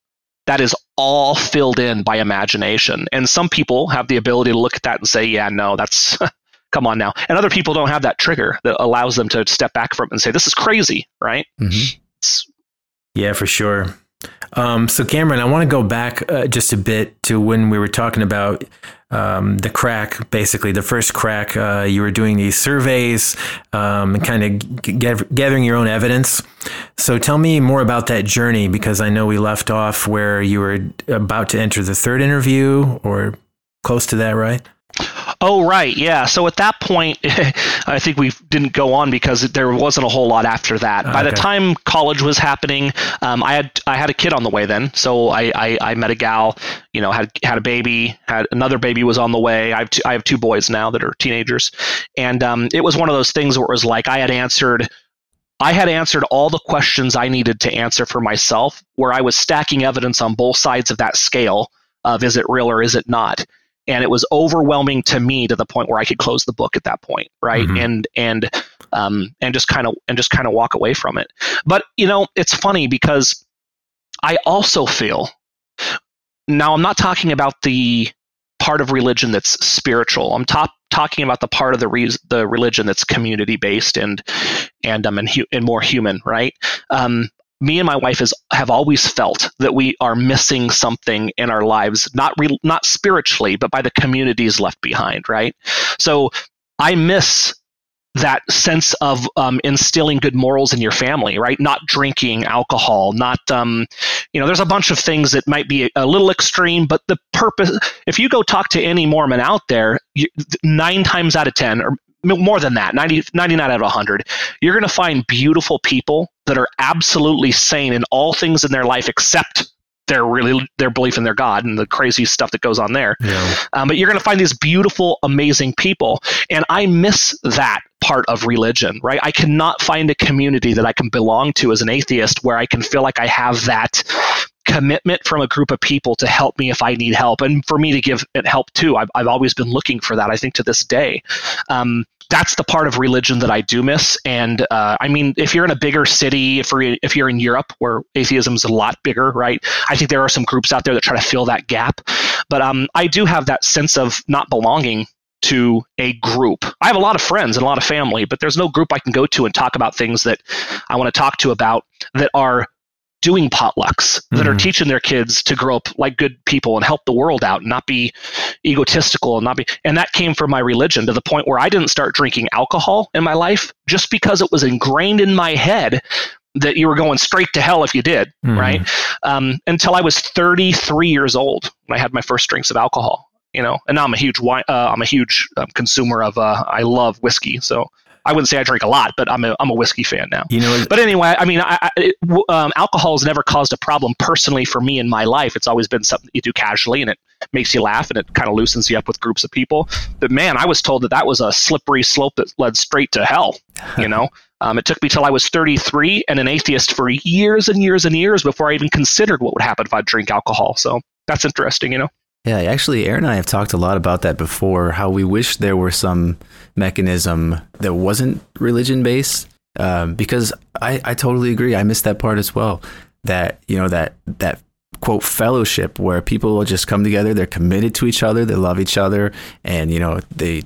that is all filled in by imagination, and some people have the ability to look at that and say, "Yeah, no, that's." *laughs* come on now. And other people don't have that trigger that allows them to step back from it and say, "This is crazy," right? Mm-hmm. Yeah, for sure. Um, so, Cameron, I want to go back uh, just a bit to when we were talking about um, the crack, basically the first crack. Uh, you were doing these surveys um, and kind of g- gathering your own evidence. So, tell me more about that journey because I know we left off where you were about to enter the third interview or close to that, right? Oh, right. Yeah. So at that point, *laughs* I think we didn't go on because there wasn't a whole lot after that. Okay. By the time college was happening, um, I had I had a kid on the way then. So I, I, I, met a gal, you know, had had a baby, had another baby was on the way. I have two, I have two boys now that are teenagers, and um, it was one of those things where it was like I had answered. I had answered all the questions I needed to answer for myself, where I was stacking evidence on both sides of that scale of is it real or is it not and it was overwhelming to me to the point where I could close the book at that point, right? Mm-hmm. And and um, and just kind of and just kind of walk away from it. But you know, it's funny because I also feel now I'm not talking about the part of religion that's spiritual. I'm top, talking about the part of the re- the religion that's community based and and um and, hu- and more human, right? Um, me and my wife is, have always felt that we are missing something in our lives, not re, not spiritually, but by the communities left behind, right? So I miss that sense of um, instilling good morals in your family, right? Not drinking alcohol, not, um, you know, there's a bunch of things that might be a, little extreme, but the purpose, if you go talk to any Mormon out there, you, nine times out of 10, or more than that 90, 99 out of 100 you're going to find beautiful people that are absolutely sane in all things in their life except their really their belief in their god and the crazy stuff that goes on there yeah. um, but you're going to find these beautiful amazing people and i miss that part of religion right i cannot find a community that i can belong to as an atheist where i can feel like i have that commitment from a group of people to help me if I need help, and for me to give it help too. I've, I've always been looking for that. I think to this day, um, that's the part of religion that I do miss. And uh, I mean, if you're in a bigger city, if you're, if you're in Europe where atheism is a lot bigger, right? I think there are some groups out there that try to fill that gap. But um, I do have that sense of not belonging to a group. I have a lot of friends and a lot of family, but there's no group I can go to and talk about things that I want to talk to about that are doing potlucks that mm-hmm. are teaching their kids to grow up like good people and help the world out and not be egotistical and not be and that came from my religion to the point where I didn't start drinking alcohol in my life just because it was ingrained in my head that you were going straight to hell if you did, mm-hmm. right? Um, until I was 33 years old when I had my first drinks of alcohol, you know. And now I'm a huge wine, uh, I'm a huge um, consumer of. Uh, I love whiskey, so I wouldn't say I drink a lot, but I'm a I'm a whiskey fan now. You know, but anyway, I mean, I, I, um, alcohol has never caused a problem personally for me in my life. It's always been something you do casually, and it makes you laugh and it kind of loosens you up with groups of people. But man, I was told that that was a slippery slope that led straight to hell. You know. *laughs* Um, it took me till I was 33 and an atheist for years and years and years before I even considered what would happen if I drink alcohol. So that's interesting, you know. Yeah, actually, Aaron and I have talked a lot about that before. How we wish there were some mechanism that wasn't religion based, um, because I, I totally agree. I missed that part as well. That you know that that quote fellowship where people will just come together. They're committed to each other. They love each other, and you know they.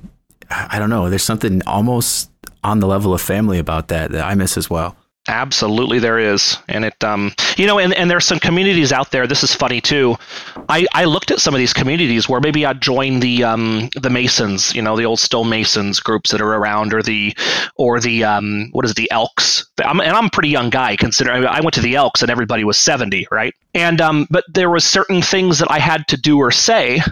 I don't know. There's something almost on the level of family about that that I miss as well. Absolutely, there is, and it, um, you know, and, and there's some communities out there. This is funny too. I, I looked at some of these communities where maybe I'd join the um, the Masons, you know, the old stonemasons groups that are around, or the or the um, what is it, the Elks. I'm, and I'm a pretty young guy. Considering I went to the Elks and everybody was 70, right? And um, but there was certain things that I had to do or say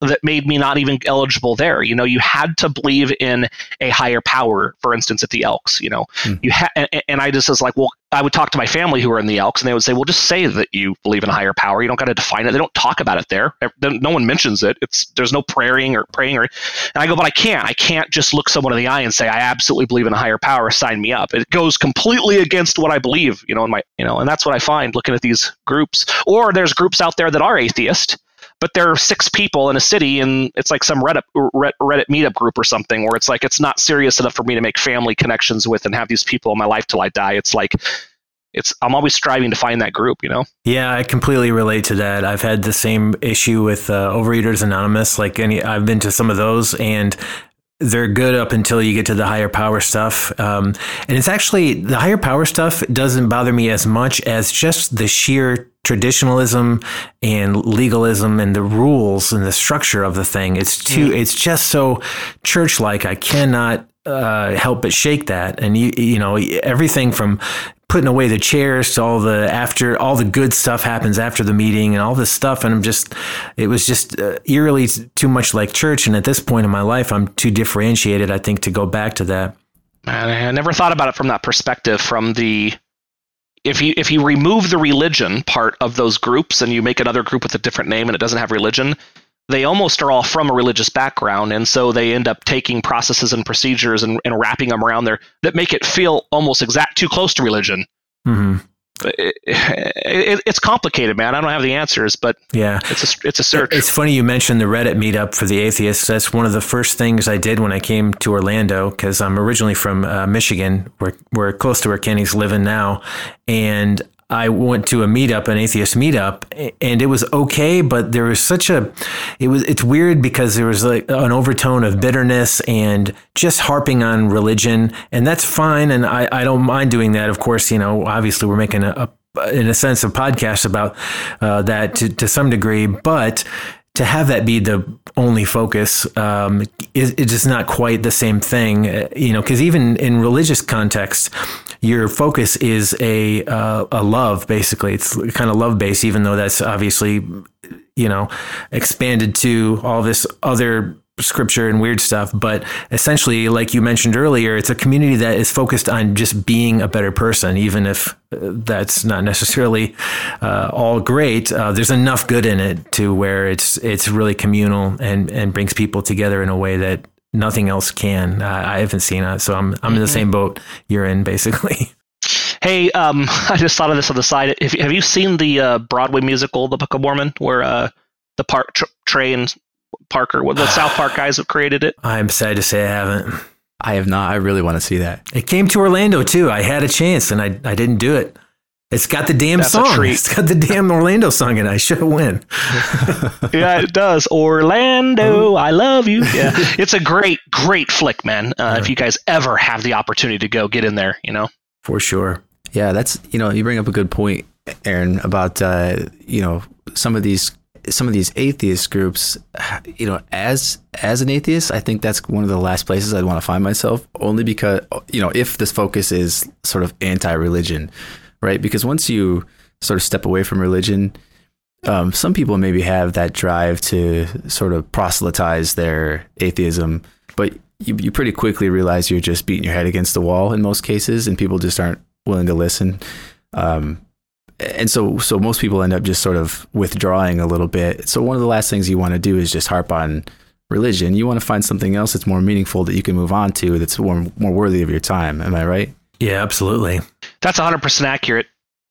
that made me not even eligible there. You know, you had to believe in a higher power. For instance, at the Elks, you know, mm. you had, and, and, I just was like, well, I would talk to my family who were in the Elks, and they would say, well, just say that you believe in a higher power. You don't got to define it. They don't talk about it there. No one mentions it. It's there's no praying or praying or. And I go, but I can't. I can't just look someone in the eye and say I absolutely believe in a higher power. Sign me up. It goes completely against what I believe. You know, in my you know, and that's what I find looking at these groups. Or there's groups out there that are atheist but there are six people in a city and it's like some Reddit, Reddit meetup group or something where it's like it's not serious enough for me to make family connections with and have these people in my life till I die. It's like it's I'm always striving to find that group, you know. Yeah, I completely relate to that. I've had the same issue with uh, Overeaters Anonymous. Like any, I've been to some of those, and they're good up until you get to the higher power stuff. Um, and it's actually the higher power stuff doesn't bother me as much as just the sheer traditionalism and legalism and the rules and the structure of the thing. It's too. Mm. It's just so church like. I cannot uh, help but shake that. And you, you know, everything from putting away the chairs to all the after all the good stuff happens after the meeting and all this stuff. And i'm just it was just uh, eerily too much like church. And at this point in my life i'm too differentiated i think to go back to that. I never thought about it from that perspective from the if you if you remove the religion part of those groups and you make another group with a different name and it doesn't have religion, they almost are all from a religious background, and so they end up taking processes and procedures and, and wrapping them around there that make it feel almost exact too close to religion. Mm-hmm. It, it, it's complicated, man. I don't have the answers, but yeah, it's a it's a search. It's funny you mentioned the Reddit meetup for the atheists. That's one of the first things I did when I came to Orlando because I'm originally from uh, Michigan. We're we're close to where Kenny's living now, and I went to a meetup, an atheist meetup, and it was okay, but there was such a, it was, it's weird because there was like an overtone of bitterness and just harping on religion, and that's fine, and I, I don't mind doing that. Of course, you know, obviously we're making a, a in a sense of podcast about uh, that to, to some degree, but to have that be the only focus um, is it's just not quite the same thing, uh, you know. Because even in religious context, your focus is a uh, a love. Basically, it's kind of love based, even though that's obviously you know expanded to all this other scripture and weird stuff. But essentially, like you mentioned earlier, it's a community that is focused on just being a better person, even if uh, that's not necessarily uh, all great. Uh, there's enough good in it to where it's it's really communal and and brings people together in a way that nothing else can. I haven't seen it, so I'm I'm mm-hmm. in the mm-hmm. same boat you're in, basically. *laughs* Hey, um, *laughs* I just thought of this on the side. If, have you seen the uh, Broadway musical, The Book of Mormon, where uh, the park tr- Trey Parker, what the South Park guys have created it. *sighs* I'm sad to say I haven't. I have not. I really want to see that. It came to Orlando too. I had a chance and I, I didn't do it. It's got the damn That's song. It's got the damn Orlando song and I should have win. *laughs* yeah, it does. Orlando, I love you. Yeah, *laughs* it's a great, great flick, man. Uh, If you guys ever have the opportunity to go, get in there. You know, for sure. Yeah, that's you know, you bring up a good point, Aaron, about uh, you know some of these some of these atheist groups, you know, as as an atheist, I think that's one of the last places I'd want to find myself. Only because you know, if this focus is sort of anti-religion, right? Because once you sort of step away from religion, um, some people maybe have that drive to sort of proselytize their atheism, but you, you pretty quickly realize you're just beating your head against the wall in most cases, and people just aren't willing to listen. Um, and so so most people end up just sort of withdrawing a little bit. So one of the last things you want to do is just harp on religion. You want to find something else that's more meaningful that you can move on to that's more more worthy of your time. Am I right? Yeah, absolutely. That's 100% accurate.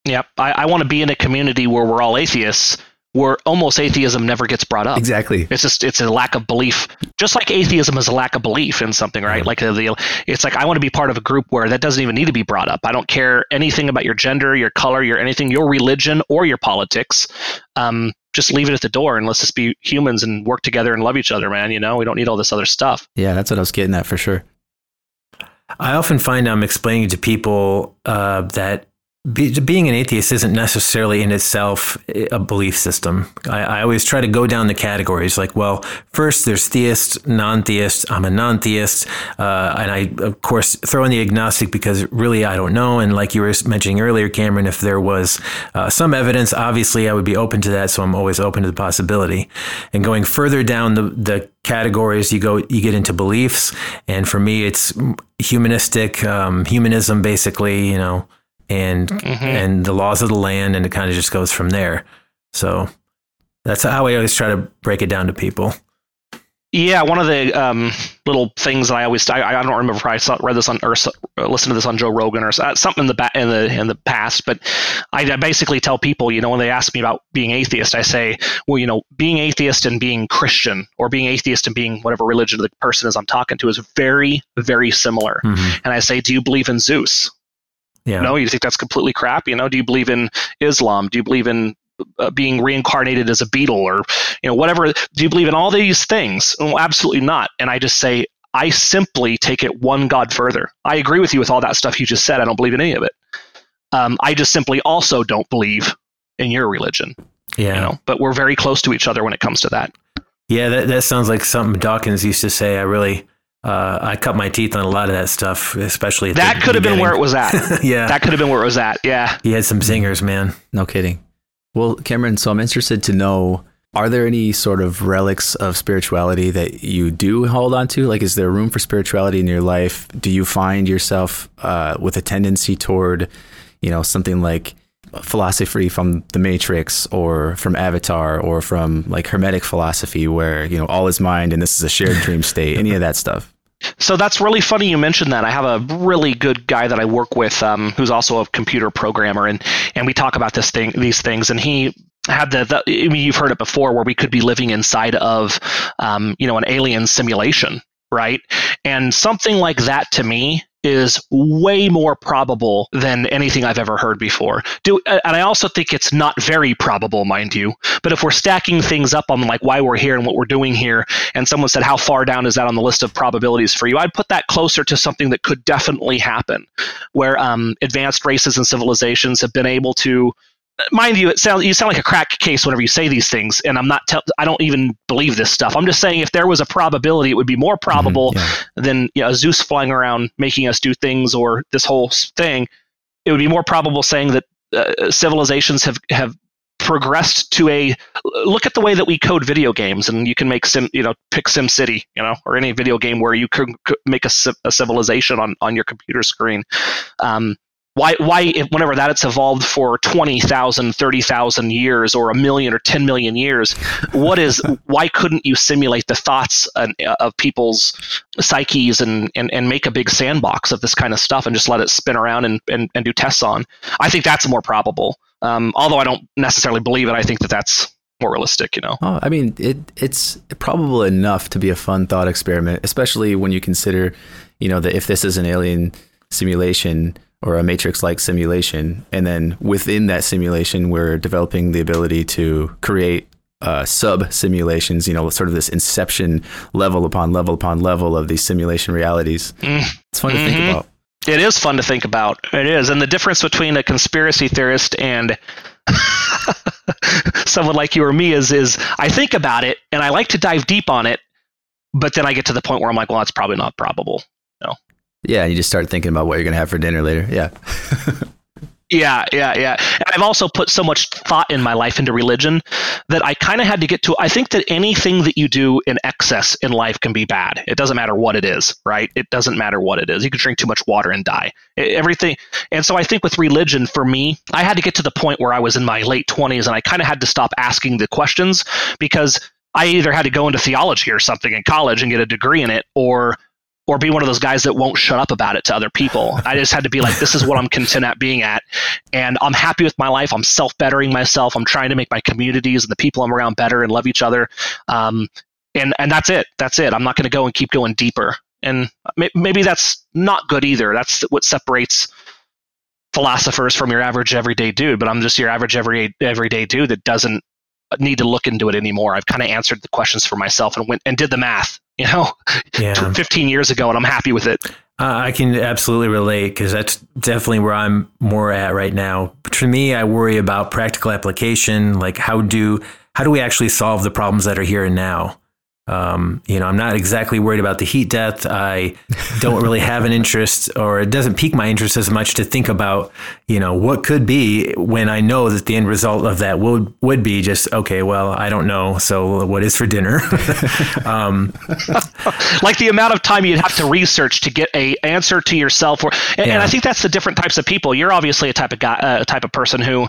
Yep. I, I want to be in a community where we're all atheists where almost atheism never gets brought up. Exactly. It's just it's a lack of belief. Just like atheism is a lack of belief in something, right? Like the, it's like I want to be part of a group where that doesn't even need to be brought up. I don't care anything about your gender, your color, your anything, your religion or your politics. Um, just leave it at the door and let's just be humans and work together and love each other, man. You know, we don't need all this other stuff. Yeah, that's what I was getting at for sure. I often find I'm explaining to people uh, that be, being an atheist isn't necessarily in itself a belief system. I, I, always try to go down the categories like, well, first there's theist, non theist. I'm a non theist. Uh, and I, of course, throw in the agnostic because really I don't know. And like you were mentioning earlier, Cameron, if there was uh, some evidence, obviously I would be open to that. So I'm always open to the possibility. And going further down the, the categories, you go, you get into beliefs. And for me, it's humanistic, um, humanism, basically, you know and mm-hmm. and the laws of the land, and it kind of just goes from there. So that's how I always try to break it down to people. Yeah, one of the um, little things that I always I, I, don't remember if I saw, read this on or listened to this on Joe Rogan or something in the ba- in the in the past, but I, I basically tell people, you know, when they ask me about being atheist, I say, well, you know, being atheist and being Christian, or being atheist and being whatever religion the person is I'm talking to, is very very similar. Mm-hmm. And I say, do you believe in Zeus? Yeah. No, you think that's completely crap? You know, do you believe in Islam? Do you believe in uh, being reincarnated as a beetle or you know whatever? Do you believe in all these things? Well, absolutely not. And I just say I simply take it one God further. I agree with you with all that stuff you just said. I don't believe in any of it. Um, I just simply also don't believe in your religion. Yeah. You know, but we're very close to each other when it comes to that. Yeah, that, that sounds like something Dawkins used to say. I really uh, I cut my teeth on a lot of that stuff, especially that could have been where it was at. *laughs* yeah, that could have been where it was at. Yeah, he had some zingers, man. No kidding. Well, Cameron, so I'm interested to know: Are there any sort of relics of spirituality that you do hold on to? Like, is there room for spirituality in your life? Do you find yourself uh, with a tendency toward, you know, something like philosophy from the Matrix or from Avatar or from like Hermetic philosophy, where you know all is mind and this is a shared dream state? Any of that stuff? So that's really funny you mentioned that. I have a really good guy that I work with, um, who's also a computer programmer, and and we talk about this thing, these things, and he had the, the I mean, you've heard it before, where we could be living inside of, um, you know, an alien simulation, right? And something like that to me is way more probable than anything I've ever heard before. Do and I also think it's not very probable, mind you. But if we're stacking things up on like why we're here and what we're doing here, and someone said how far down is that on the list of probabilities for you, I'd put that closer to something that could definitely happen, where um, advanced races and civilizations have been able to mind you, it sounds you sound like a crack case whenever you say these things, and I'm not. Te- I don't even believe this stuff. I'm just saying if there was a probability, it would be more probable mm-hmm, yeah. than you know, Zeus flying around making us do things or this whole thing. It would be more probable saying that uh, civilizations have have progressed to a look at the way that we code video games and you can make sim you know pick sim city you know or any video game where you could, could make a, a, civilization on on your computer screen um, why why whenever that it's evolved for 20,000 30,000 years or a million or 10 million years what is *laughs* why couldn't you simulate the thoughts of people's psyches and, and and make a big sandbox of this kind of stuff and just let it spin around and and, and do tests on i think that's more probable um, although i don't necessarily believe it i think that that's more realistic, you know. Oh, I mean, it it's probable enough to be a fun thought experiment, especially when you consider, you know, that if this is an alien simulation, or a matrix like simulation. And then within that simulation, we're developing the ability to create uh, sub simulations, you know, sort of this inception level upon level upon level of these simulation realities. Mm. It's fun mm-hmm. to think mm-hmm. about. It is fun to think about. It is. And the difference between a conspiracy theorist and *laughs* someone like you or me is is I think about it and I like to dive deep on it, but then I get to the point where I'm like, well, that's probably not probable. You know? Yeah, and you just start thinking about what you're going to have for dinner later. Yeah. yeah, yeah, yeah. And I've also put so much thought in my life into religion that I kind of had to get to. I think that anything that you do in excess in life can be bad. It doesn't matter what it is, right? It doesn't matter what it is. You can drink too much water and die. Everything. And so I think with religion, for me, I had to get to the point where I was in my late 20s and I kind of had to stop asking the questions because I either had to go into theology or something in college and get a degree in it, or or be one of those guys that won't shut up about it to other people. I just had to be like, this is what I'm content at being at. And I'm happy with my life. I'm self bettering myself. I'm trying to make my communities and the people I'm around better and love each other. Um, and, and that's it. That's it. I'm not going to go and keep going deeper. And maybe that's not good either. That's what separates philosophers from your average everyday dude. But I'm just your average every everyday dude that doesn't need to look into it anymore. I've kind of answered the questions for myself and went and did the math, *laughs* you know, yeah. 15 years ago, and I'm happy with it. Uh, I can absolutely relate because that's definitely where I'm more at right now. But for me, I worry about practical application. Like how do how do we actually solve the problems that are here and now? Um, you know, I'm not exactly worried about the heat death. I don't really have an interest, or it doesn't pique my interest as much to think about, you know, what could be when I know that the end result of that would would be just okay. Well, I don't know. So, what is for dinner? *laughs* um, like the amount of time you'd have to research to get a answer to yourself, or and, yeah. and I think that's the different types of people. You're obviously a type of guy, uh, a type of person who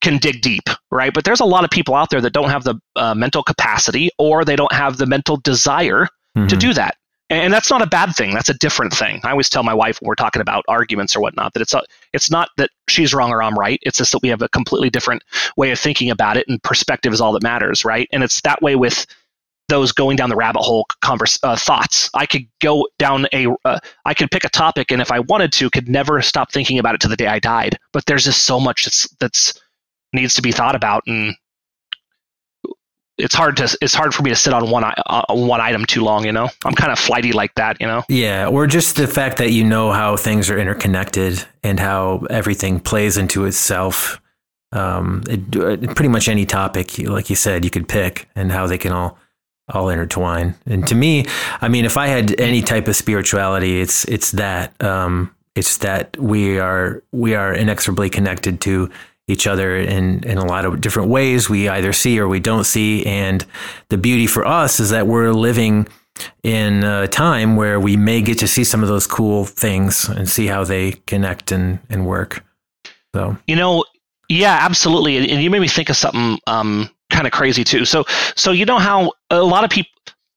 can dig deep, right? But there's a lot of people out there that don't have the uh, mental capacity or they don't have the mental desire mm-hmm. to do that. And that's not a bad thing. That's a different thing. I always tell my wife when we're talking about arguments or whatnot that it's a, it's not that she's wrong or I'm right. It's just that we have a completely different way of thinking about it, and perspective is all that matters, right? And it's that way with those going down the rabbit hole converse, uh, thoughts. I could go down a, uh, I could pick a topic, and if I wanted to, could never stop thinking about it to the day I died. But there's just so much that's that's needs to be thought about and it's hard to it's hard for me to sit on one uh, one item too long you know? I'm kind of flighty like that you know? Yeah or just the fact that you know how things are interconnected and how everything plays into itself. Um, it, it, pretty much any topic like you said you could pick and how they can all all intertwine. And to me i mean if i had any type of spirituality it's it's that um, it's that we are we are inexorably connected to each other in, in a lot of different ways we either see or we don't see. And the beauty for us is that we're living in a time where we may get to see some of those cool things and see how they connect and, and work. So, you know, yeah, absolutely. And you made me think of something um, kind of crazy too. So, so you know how a lot of people,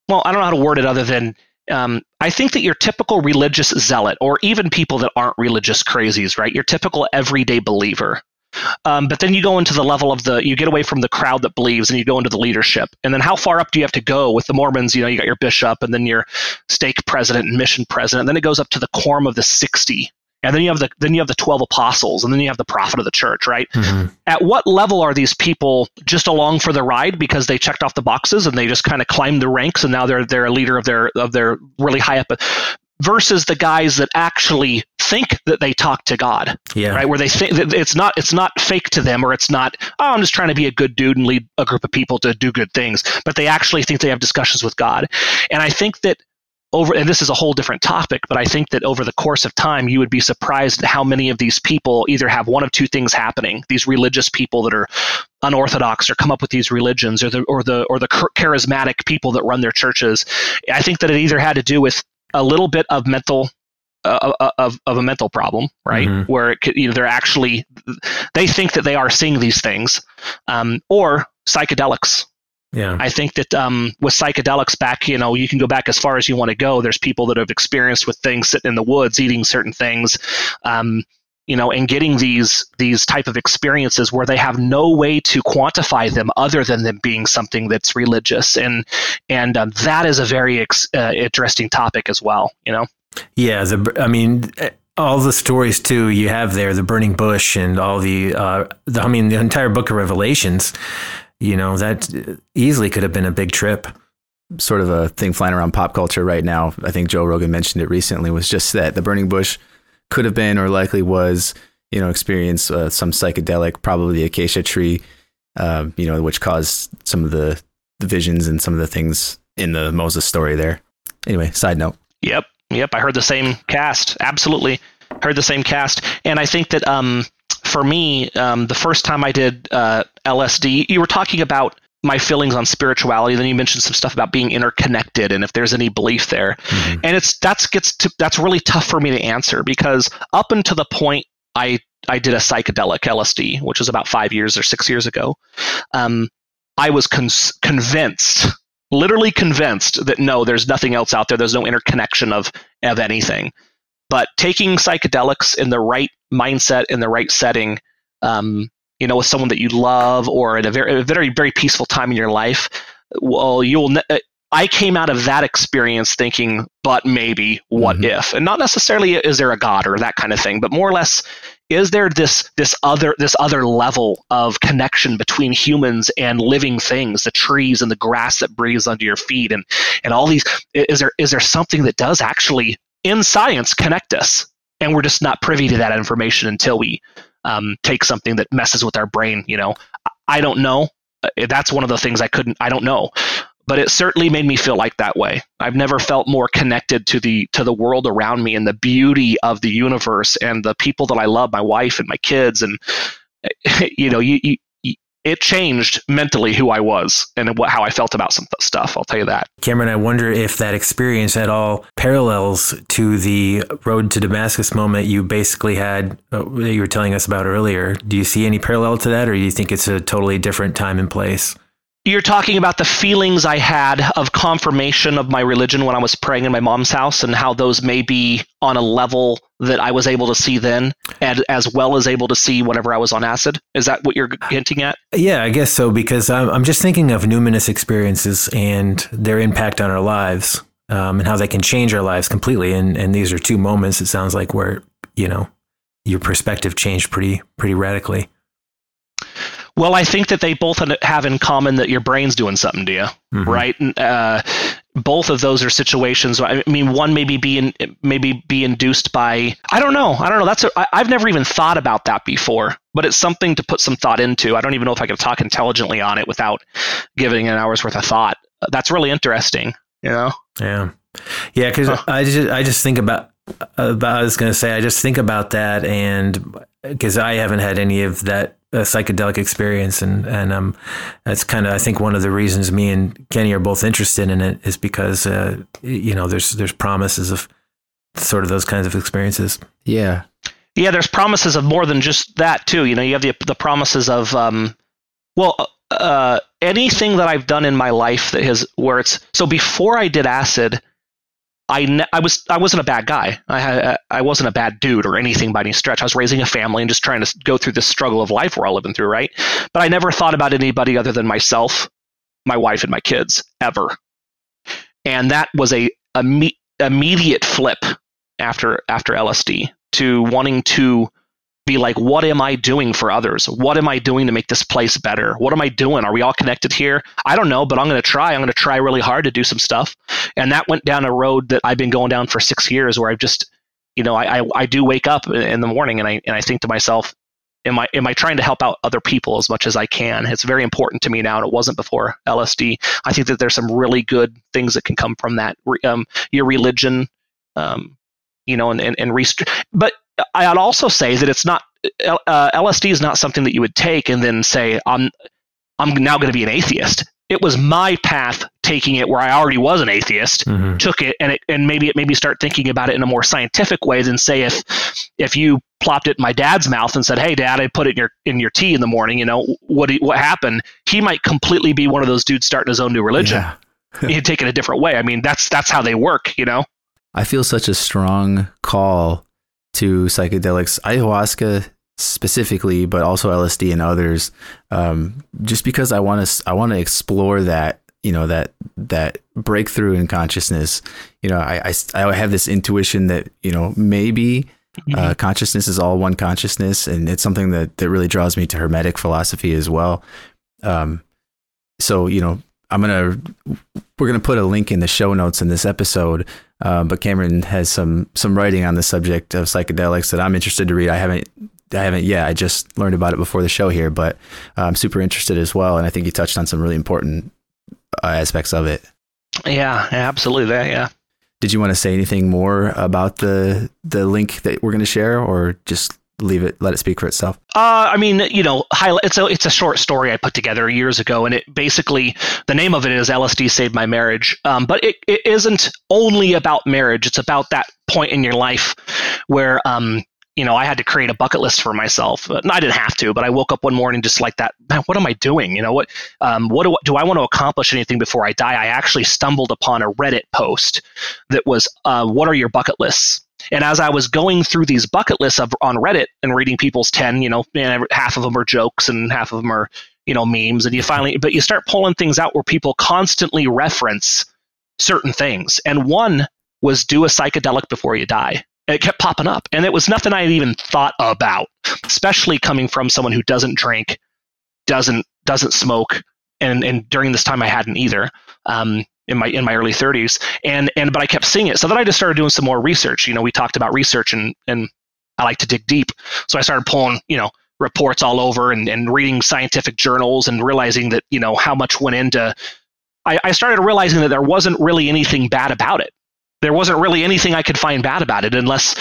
well, I don't know how to word it other than um, I think that your typical religious zealot, or even people that aren't religious crazies, right? Your typical everyday believer, um, but then you go into the level of the, you get away from the crowd that believes and you go into the leadership. And then how far up do you have to go with the Mormons? You know, you got your bishop and then your stake president and mission president. And then it goes up to the quorum of the 60. And then you have the then you have the 12 apostles and then you have the prophet of the church, right? Mm-hmm. At what level are these people just along for the ride because they checked off the boxes and they just kind of climbed the ranks and now they're they're a leader of their of their really high up versus the guys that actually think that they talk to God. Yeah. Right. Where they think it's not it's not fake to them or it's not, oh, I'm just trying to be a good dude and lead a group of people to do good things. But they actually think they have discussions with God. And I think that over and this is a whole different topic, but I think that over the course of time you would be surprised at how many of these people either have one of two things happening. These religious people that are unorthodox or come up with these religions or the or the or the charismatic people that run their churches. I think that it either had to do with a little bit of mental uh, uh, of, of a mental problem, right? Mm-hmm. Where it could, you know, they're actually they think that they are seeing these things, um, or psychedelics. Yeah, I think that um, with psychedelics, back you know, you can go back as far as you want to go. There's people that have experienced with things sitting in the woods, eating certain things. Um, you know, and getting these these type of experiences where they have no way to quantify them other than them being something that's religious, and and um, that is a very ex- uh, interesting topic as well. You know. Yeah, the, I mean, all the stories too you have there, the burning bush, and all the, uh, the I mean, the entire book of Revelations. You know, that easily could have been a big trip sort of a thing flying around pop culture right now. I think Joe Rogan mentioned it recently. Was just that the burning bush could have been or likely was, you know, experience uh, some psychedelic, probably the acacia tree, uh, you know, which caused some of the, the visions and some of the things in the Moses story there. Anyway, side note. Yep, yep. I heard the same cast. Absolutely, heard the same cast, and I think that um, for me, um, the first time I did uh, LSD, you were talking about my feelings on spirituality. Then you mentioned some stuff about being interconnected and if there's any belief there. Mm-hmm. And it's that's gets to that's really tough for me to answer because up until the point I I did a psychedelic LSD, which was about five years or six years ago, um, I was con- convinced, literally convinced that no, there's nothing else out there. There's no interconnection of of anything. But taking psychedelics in the right mindset in the right setting um, you know, with someone that you love or at a very, a very, very peaceful time in your life, well, you'll. Ne- uh, I came out of that experience thinking, but maybe, what mm-hmm. if? And not necessarily is there a God or that kind of thing, but more or less, is there this this other this other level of connection between humans and living things, the trees and the grass that breathes under your feet, and and all these? Is there is there something that does actually in science connect us, and we're just not privy to that information until we um, take something that messes with our brain. You know, I don't know. Uh, that's one of the things I couldn't. I don't know but it certainly made me feel like that way. I've never felt more connected to the to the world around me and the beauty of the universe and the people that I love, my wife and my kids, and *laughs* you know, you, you it changed mentally who I was and what, how I felt about some stuff. I'll tell you that. Cameron, I wonder if that experience at all parallels to the road to Damascus moment you basically had uh, that you were telling us about earlier. Do you see any parallel to that, or do you think it's a totally different time and place? You're talking about the feelings I had of confirmation of my religion when I was praying in my mom's house and how those may be on a level that I was able to see then and as well as able to see whenever I was on acid. Is that what you're hinting at? Yeah, I guess so because I'm, I'm just thinking of numinous experiences and their impact on our lives um, and how they can change our lives completely. And, and these are two moments, it sounds like, where, you know, your perspective changed pretty, pretty radically. Well, I think that they both have in common that your brain's doing something to you, mm-hmm. right? Uh, both of those are situations. I mean, one maybe be in, maybe be induced by I don't know. I don't know. That's a, I, I've never even thought about that before, but it's something to put some thought into. I don't even know if I can talk intelligently on it without giving an hour's worth of thought. That's really interesting. You know? Yeah, yeah. Because huh. I just I just think about about I was going to say I just think about that and because I haven't had any of that a psychedelic experience, and and um, that's kind of I think one of the reasons me and Kenny are both interested in it is because uh, you know there's there's promises of sort of those kinds of experiences. Yeah, yeah. There's promises of more than just that too. You know, you have the the promises of um, well. Uh, anything that I've done in my life that has where it's so before I did acid, I, ne- I was I wasn't a bad guy. I had, I wasn't a bad dude or anything by any stretch. I was raising a family and just trying to go through this struggle of life we're all living through, right? But I never thought about anybody other than myself, my wife, and my kids ever. And that was a, a me- immediate flip after after LSD to wanting to be like, what am I doing for others? What am I doing to make this place better? What am I doing? Are we all connected here? I don't know, but I'm going to try. I'm going to try really hard to do some stuff. And that went down a road that I've been going down for six years where I've just, you know, I, I, I do wake up in the morning and I, and I think to myself, am I, am I trying to help out other people as much as I can? It's very important to me now, and it wasn't before LSD. I think that there's some really good things that can come from that. Um, your religion, um, you know, and, and, and rest- but I'd also say that it's not uh, LSD is not something that you would take and then say I'm I'm now going to be an atheist. It was my path taking it where I already was an atheist, mm-hmm. took it and it and maybe it made me start thinking about it in a more scientific way than say if if you plopped it in my dad's mouth and said, "Hey, Dad, I put it in your in your tea in the morning." You know what what happened? He might completely be one of those dudes starting his own new religion. Yeah. *laughs* He'd take it a different way. I mean, that's that's how they work. You know. I feel such a strong call to psychedelics, ayahuasca specifically, but also LSD and others, um, just because I want to I want to explore that you know that that breakthrough in consciousness. You know, I, I, I have this intuition that you know maybe. Uh, mm-hmm. consciousness is all one consciousness, and it's something that, that really draws me to Hermetic philosophy as well. Um, so you know, I'm gonna we're gonna put a link in the show notes in this episode. Uh, but Cameron has some some writing on the subject of psychedelics that I'm interested to read. I haven't I haven't yeah I just learned about it before the show here, but I'm super interested as well. And I think you touched on some really important uh, aspects of it. Yeah, absolutely. Yeah. Did you want to say anything more about the the link that we're going to share, or just leave it, let it speak for itself? Uh, I mean, you know, it's a it's a short story I put together years ago, and it basically the name of it is LSD saved my marriage. Um, but it, it isn't only about marriage; it's about that point in your life where um, you know, I had to create a bucket list for myself. Uh, I didn't have to, but I woke up one morning just like that. Man, what am I doing? You know, what, um, what do, do I want to accomplish anything before I die? I actually stumbled upon a Reddit post that was, uh, what are your bucket lists? And as I was going through these bucket lists of, on Reddit and reading people's 10, you know, half of them are jokes and half of them are, you know, memes. And you finally, but you start pulling things out where people constantly reference certain things. And one was do a psychedelic before you die. it kept popping up. And it was nothing I had even thought about, especially coming from someone who doesn't drink, doesn't, doesn't smoke. And, and during this time I hadn't either. Um, in my in my early 30s and and but I kept seeing it. So then I just started doing some more research. You know we talked about research and and I like to dig deep. So I started pulling you know reports all over and, and reading scientific journals and realizing that you know how much went into I, I started realizing that there wasn't really anything bad about it. There wasn't really anything I could find bad about it unless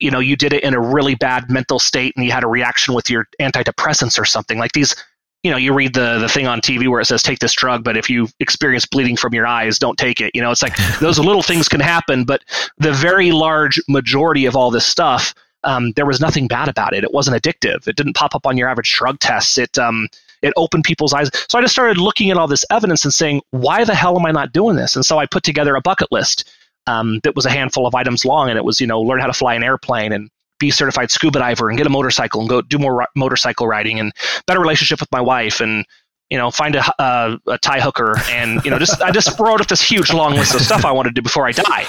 you know you did it in a really bad mental state and you had a reaction with your antidepressants or something. Like these you know, you read the the thing on TV where it says take this drug, but if you experience bleeding from your eyes, don't take it. You know, it's like *laughs* those little things can happen, but the very large majority of all this stuff, um, there was nothing bad about it. It wasn't addictive. It didn't pop up on your average drug tests. It um, it opened people's eyes. So I just started looking at all this evidence and saying, why the hell am I not doing this? And so I put together a bucket list um, that was a handful of items long, and it was you know learn how to fly an airplane and be certified scuba diver and get a motorcycle and go do more motorcycle riding and better relationship with my wife and you know find a, uh, a Thai hooker and you know just I just *laughs* wrote up this huge long list of stuff I wanted to do before I die.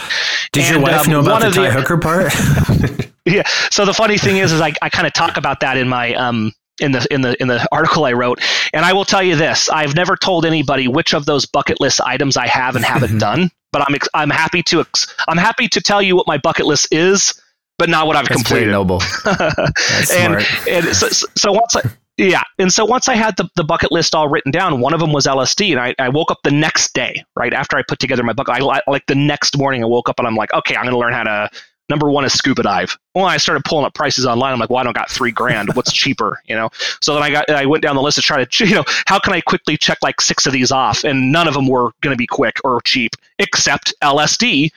Did and, your wife um, know about the Thai hooker part? *laughs* *laughs* yeah. So the funny thing is, is I, I kind of talk about that in my um in the in the in the article I wrote, and I will tell you this: I've never told anybody which of those bucket list items I have and haven't done. But I'm ex- I'm happy to ex- I'm happy to tell you what my bucket list is but not what I've That's completed. noble. *laughs* That's and smart. and so, so once I yeah, and so once I had the, the bucket list all written down, one of them was LSD, and I, I woke up the next day, right after I put together my bucket. I, I like the next morning, I woke up and I'm like, okay, I'm going to learn how to. Number one is scuba dive. Well, I started pulling up prices online. I'm like, well, I don't got three grand. What's *laughs* cheaper, you know? So then I got, I went down the list to try to, *laughs* you know, how can I quickly check like six of these off? And none of them were going to be quick or cheap, except LSD.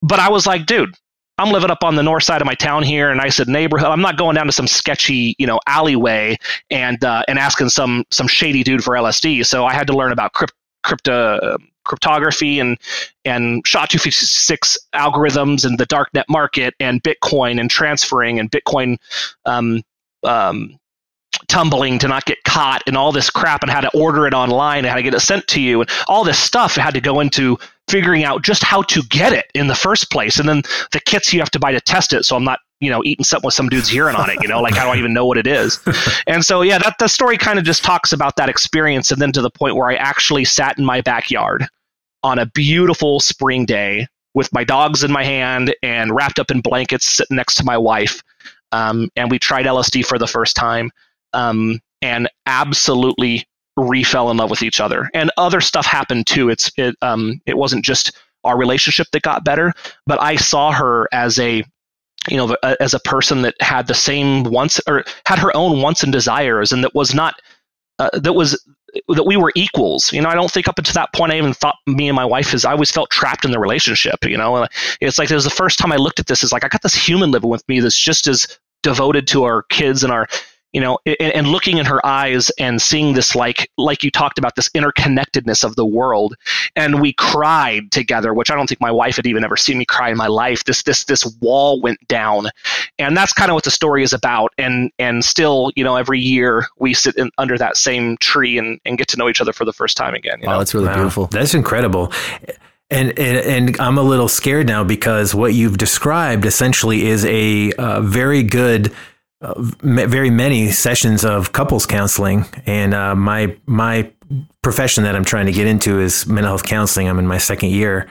But I was like, dude, I'm living up on the north side of my town here, and I said neighborhood. I'm not going down to some sketchy, you know, alleyway and uh, and asking some some shady dude for LSD. So I had to learn about crypt, crypto cryptography and and SHA-256 algorithms and the darknet market and Bitcoin and transferring and Bitcoin um, um, tumbling to not get caught and all this crap and how to order it online and how to get it sent to you and all this stuff had to go into figuring out just how to get it in the first place. And then the kits you have to buy to test it. So i'm not you know eating something with some dude's urine on it you know like I don't even know what it is? *laughs* And so yeah that the story kind of just talks about that experience and then to the point where i actually sat in my backyard on a beautiful spring day with my dogs in my hand and wrapped up in blankets sitting next to my wife um, and we tried lsd for the first time um, and absolutely refell in love with each other. And other stuff happened too. It's it um, it wasn't just our relationship that got better, but I saw her as a you know as a person that had the same wants or had her own wants and desires, and that was not uh, that was that we were equals. You know, I don't think up until that point I even thought me and my wife is. I always felt trapped in the relationship. You know, it's like it was the first time I looked at this is like I got this human living with me that's just as devoted to our kids and our you know and, and, looking in her eyes and seeing this like like you talked about this interconnectedness of the world and we cried together which i don't think my wife had even ever seen me cry in my life this this this wall went down and that's kind of what the story is about and and still you know every year we sit in, under that same tree and, and get to know each other for the first time again you wow know? that's really Wow. beautiful That's incredible. And, and and I'm a little scared now because what you've described essentially is a uh, very good, uh, very many sessions of couples counseling. And uh, my my profession that I'm trying to get into is mental health counseling. I'm in my second year,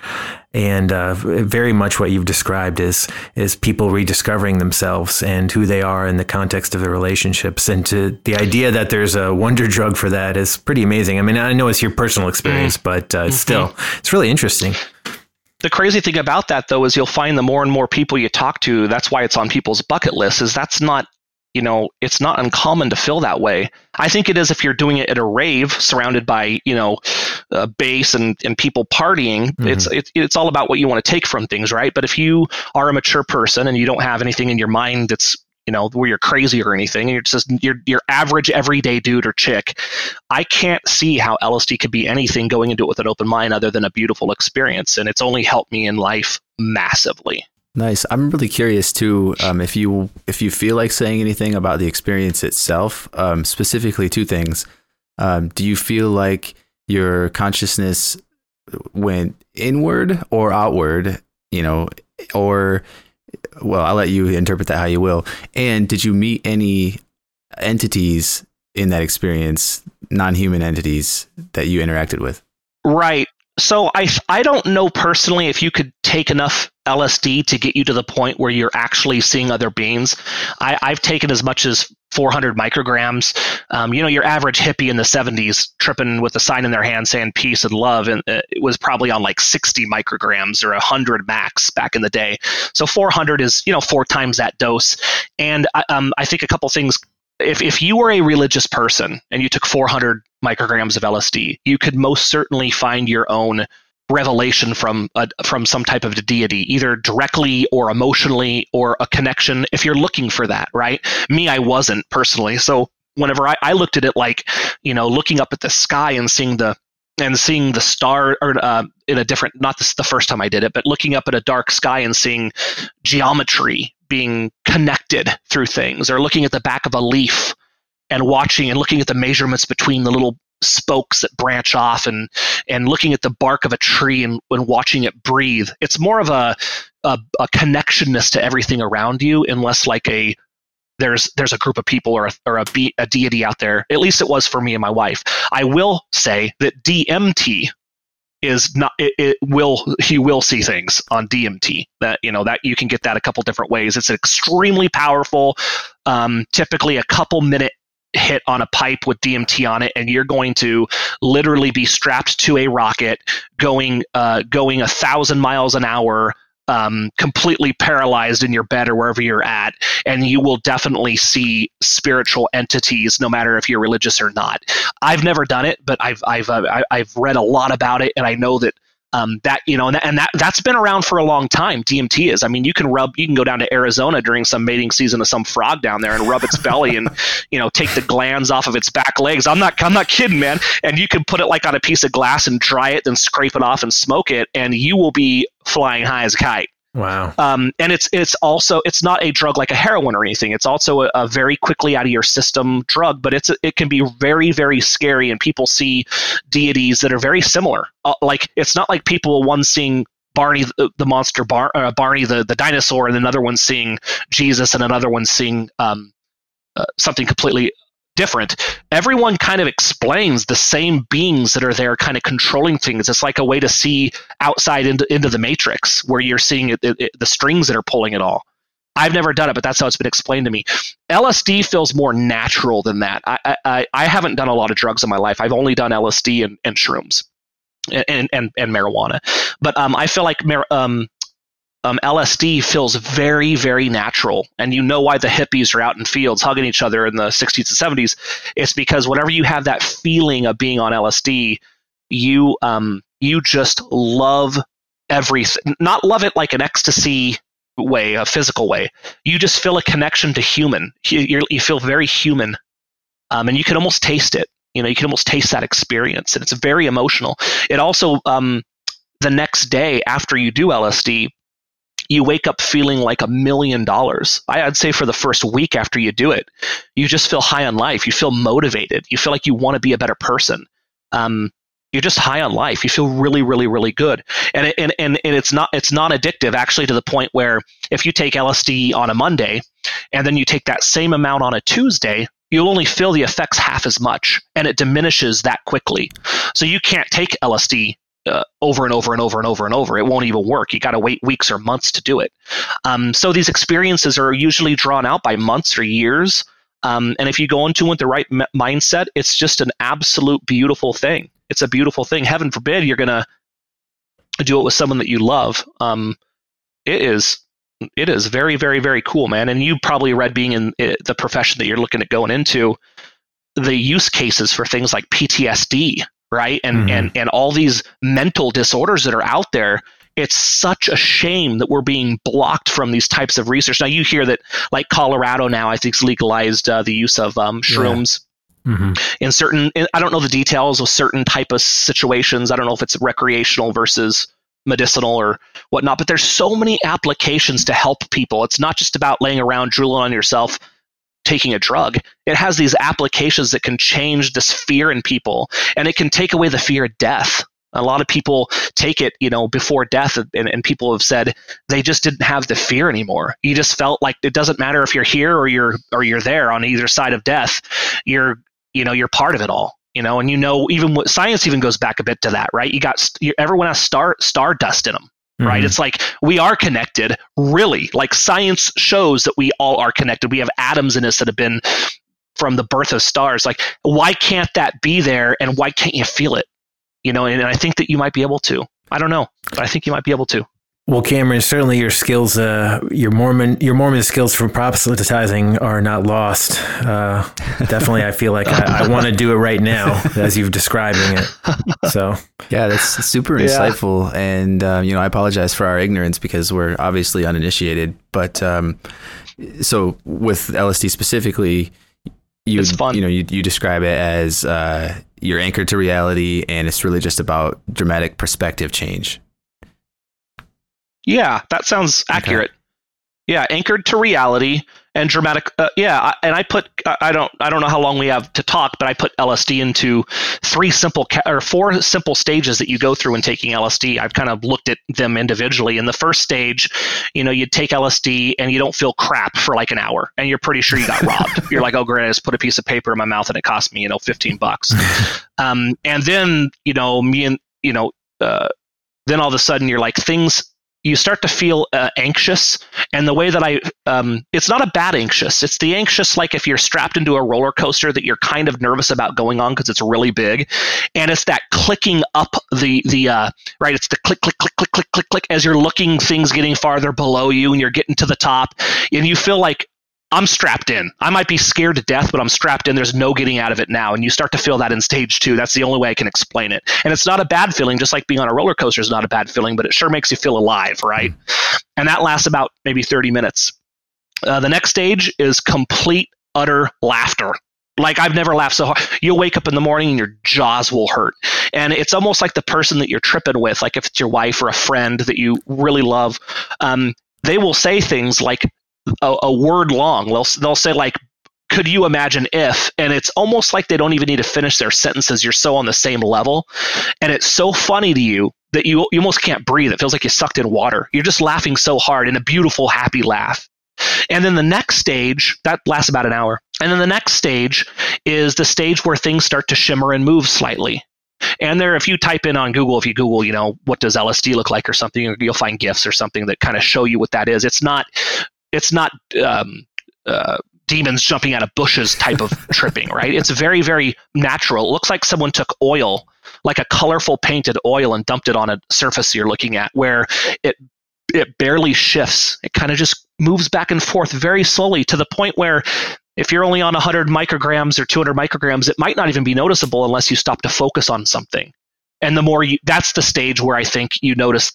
and uh, very much what you've described is is people rediscovering themselves and who they are in the context of their relationships. And to the idea that there's a wonder drug for that is pretty amazing. I mean, I know it's your personal experience, but uh, still, it's really interesting. the crazy thing about that though is you'll find the more and more people you talk to that's why it's on people's bucket list is that's not you know it's not uncommon to feel that way. I think it is if you're doing it at a rave surrounded by you know uh, bass and, and people partying it's it, it's all about what you want to take from things right? But if you are a mature person and you don't have anything in your mind that's you know where you're crazy or anything and you're just your your average everyday dude or chick i can't see how lsd could be anything going into it with an open mind other than a beautiful experience and it's only helped me in life massively Nice. I'm really curious too. Um, if you if you feel like saying anything about the experience itself, um, specifically two things. Um, do you feel like your consciousness went inward or outward? You know, or well, I'll let you interpret that how you will. And did you meet any entities in that experience, non-human entities that you interacted with? Right. So I I don't know personally if you could take enough LSD to get you to the point where you're actually seeing other beings. I, I've taken as much as 400 micrograms. Um, you know, your average hippie in the 70s tripping with a sign in their hand saying peace and love, and uh, it was probably on like 60 micrograms or 100 max back in the day. So 400 is you know four times that dose. And um, I think a couple things if, if you were a religious person and you took 400 micrograms of LSD, you could most certainly find your own revelation from a, from some type of deity, either directly or emotionally or a connection. If you're looking for that, right? Me, I wasn't personally. So whenever I, I looked at it like, you know, looking up at the sky and seeing the and seeing the star or uh, in a different not this the first time i did it but looking up at a dark sky and seeing geometry being connected through things or looking at the back of a leaf and watching and looking at the measurements between the little spokes that branch off and and looking at the bark of a tree and, and watching it breathe it's more of a, a a connectionness to everything around you and less like a there's there's a group of people or a, or a, be, a deity out there. At least it was for me and my wife. I will say that dmt is not it, it, will he will see things on DMT that you know that you can get that a couple different ways. It's extremely powerful, um, typically a couple minute hit on a pipe with DMT on it, and you're going to literally be strapped to a rocket going uh, going a thousand miles an hour um, completely paralyzed in your bed or wherever you're at, and you will definitely see spiritual entities, no matter if you're religious or not. I've never done it, but I've I've uh, I've read a lot about it, and I know that um, that you know, and, that, and that that's been around for a long time. DMT is. I mean, you can rub, you can go down to Arizona during some mating season of some frog down there and rub its belly and *laughs* you know take the glands off of its back legs. I'm not, I'm not kidding, man. And you can put it like on a piece of glass and dry it, then scrape it off and smoke it, and you will be flying high as a kite. Wow. Um, and it's it's also it's not a drug like a heroin or anything. It's also a, a, very quickly out of your system drug, but it's it can be very very scary. And people see deities that are very similar. Uh, like it's not like people one seeing Barney the, the monster Bar, uh, Barney the the dinosaur, and another one seeing Jesus, and another one seeing um, uh, something completely different. Everyone kind of explains the same beings that are there, kind of controlling things. It's like a way to see outside into, into the matrix, where you're seeing it, it, the strings that are pulling it all. I've never done it, but that's how it's been explained to me. LSD feels more natural than that. I, I, I haven't done a lot of drugs in my life. I've only done LSD and, and shrooms. And, and, and marijuana, but um, I feel like um, um, LSD feels very, very natural. And you know why the hippies are out in fields hugging each other in the 60s and 70s. It's because whenever you have that feeling of being on LSD, you um, you just love everything. Not love it like an ecstasy way, a physical way. You just feel a connection to human. You, you feel very human, um, and you can almost taste it. You know, you can almost taste that experience, and it's very emotional. It also um, the next day after you do LSD, you wake up feeling like a million dollars. I'd say for the first week after you do it, you just feel high on life. You feel motivated. You feel like you want to be a better person. Um, you're just high on life. You feel really, really, really good. And, it, and, and, and it's not it's non addictive actually to the point where if you take LSD on a Monday and then you take that same amount on a Tuesday, you'll only feel the effects half as much and it diminishes that quickly. So you can't take LSD uh, over and over and over and over and over. It won't even work. You got to wait weeks or months to do it. Um, so these experiences are usually drawn out by months or years. Um, and if you go into it with the right m- mindset, it's just an absolute beautiful thing. It's a beautiful thing. Heaven forbid you're to do it with someone that you love. Um, it is it is very very very cool, man. And you probably read being in uh, the profession that you're looking at going into the use cases for things like PTSD right? And mm-hmm. and and all these mental disorders that are out there. It's such a shame that we're being blocked from these types of research. Now you hear that, like Colorado now, I think, has legalized uh, the use of um, shrooms. Yeah. Mm-hmm. In certain, I don't know the details of certain type of situations. I don't know if it's recreational versus medicinal or whatnot, but there's so many applications to help people. It's not just about laying around drooling on yourself taking a drug. It has these applications that can change this fear in people and it can take away the fear of death. A lot of people take it, you know, before death, and, and people have said they just didn't have the fear anymore. You just felt like it doesn't matter if you're here or you're or you're there on either side of death. You're, you know, you're part of it all you know, and you know, even what science even goes back a bit to that, right? You got you, everyone has star star dust in them, mm-hmm. right? It's like we are connected, really. Like science shows that we all are connected. We have atoms in us that have been from the birth of stars. Like, why can't that be there, and why can't you feel it? You know, and, and I think that you might be able to. I don't know, but I think you might be able to. Well, Cameron, certainly your skills, uh, your Mormon, your Mormon skills for proselytizing are not lost. Uh, definitely, I feel like I, I want to do it right now *laughs* as you've describing it. So, yeah, that's super insightful, and um, you know, I apologize for our ignorance because we're obviously uninitiated. But um, so with LSD specifically, you you know you, you describe it as uh, you're anchored to reality, and it's really just about dramatic perspective change. Yeah, that sounds accurate. Okay. Yeah, anchored to reality and dramatic. Uh, yeah, and I put I don't I don't know how long we have to talk, but I put LSD into three simple ca- or four simple stages that you go through in taking LSD. I've kind of looked at them individually. In the first stage, you know, you take LSD and you don't feel crap for like an hour, and you're pretty sure you got robbed. *laughs* You're like, oh great, I just put a piece of paper in my mouth and it cost me you know 15 bucks. *laughs* um, and then you know me and you know. Uh, then all of a sudden you're like things you start to feel uh, anxious. And the way that i um, it's not a bad anxious. It's the anxious like if you're strapped into a roller coaster that you're kind of nervous about going on because it's really big. And it's that clicking up the the uh, right it's the click click click click click click click as you're looking things getting farther below you and you're getting to the top. And you feel like I'm strapped in. I might be scared to death, but I'm strapped in. There's no getting out of it now. And you start to feel that in stage two. That's the only way I can explain it. And it's not a bad feeling, just like being on a roller coaster is not a bad feeling, but it sure makes you feel alive, right? And that lasts about maybe 30 minutes. Uh, the next stage is complete, utter laughter. Like I've never laughed so hard. You'll wake up in the morning and your jaws will hurt. And it's almost like the person that you're tripping with, like if it's your wife or a friend that you really love, um, they will say things like, a, a word long. They'll they'll say like could you imagine if? And it's almost like they don't even need to finish their sentences. You're so on the same level. And it's so funny to you that you, you almost can't breathe. It feels like you sucked in water. You're just laughing so hard in a beautiful happy laugh. And then the next stage that lasts about an hour. And then the next stage is the stage where things start to shimmer and move slightly. And there, if you type in on Google, if you Google, you know, what does LSD look like or something, you'll find gifs or something that kind of show you what that is. It's not it's not um, uh, demons jumping out of bushes type of *laughs* tripping, right? It's very, very natural. It looks like someone took oil, like a colorful painted oil, and dumped it on a surface you're looking at, where it it barely shifts. It kind of just moves back and forth very slowly to the point where if you're only on 100 micrograms or 200 micrograms, it might not even be noticeable unless you stop to focus on something. And the more you, that's the stage where I think you notice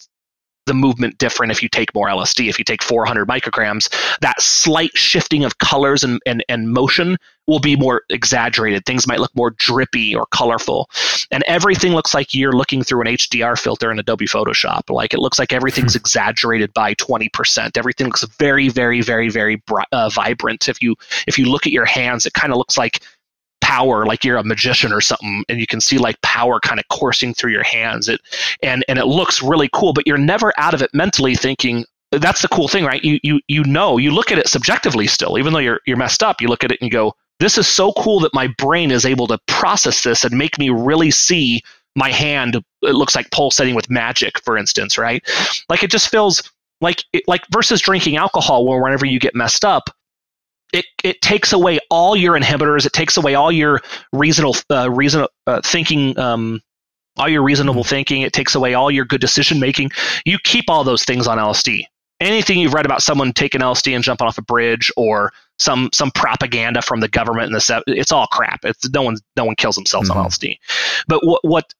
the movement different if you take more LSD. If you take 400 micrograms, that slight shifting of colors and, and, and motion will be more exaggerated. Things might look more drippy or colorful. And everything looks like you're looking through an HDR filter in Adobe Photoshop. Like it looks like everything's hmm. exaggerated by 20%. Everything looks very, very, very, very uh, vibrant. If you if you look at your hands, it kind of looks like power like you're a magician or something and you can see like power kind of coursing through your hands. It and and it looks really cool but you're never out of it mentally thinking that's the cool thing right? You you you know you look at it subjectively still even though you're you're messed up you look at it and you go this is so cool that my brain is able to process this and make me really see my hand it looks like pulsating with magic for instance right? Like it just feels like like versus drinking alcohol where whenever you get messed up it, it takes away all your inhibitors. It takes away all your reasonable uh, reason uh, thinking, um, all your reasonable mm-hmm. thinking. It takes away all your good decision making. You keep all those things on LSD. Anything you've read about someone taking LSD and jumping off a bridge, or some some propaganda from the government and the it's all crap. It's no one no one kills themselves mm-hmm. on LSD. But what what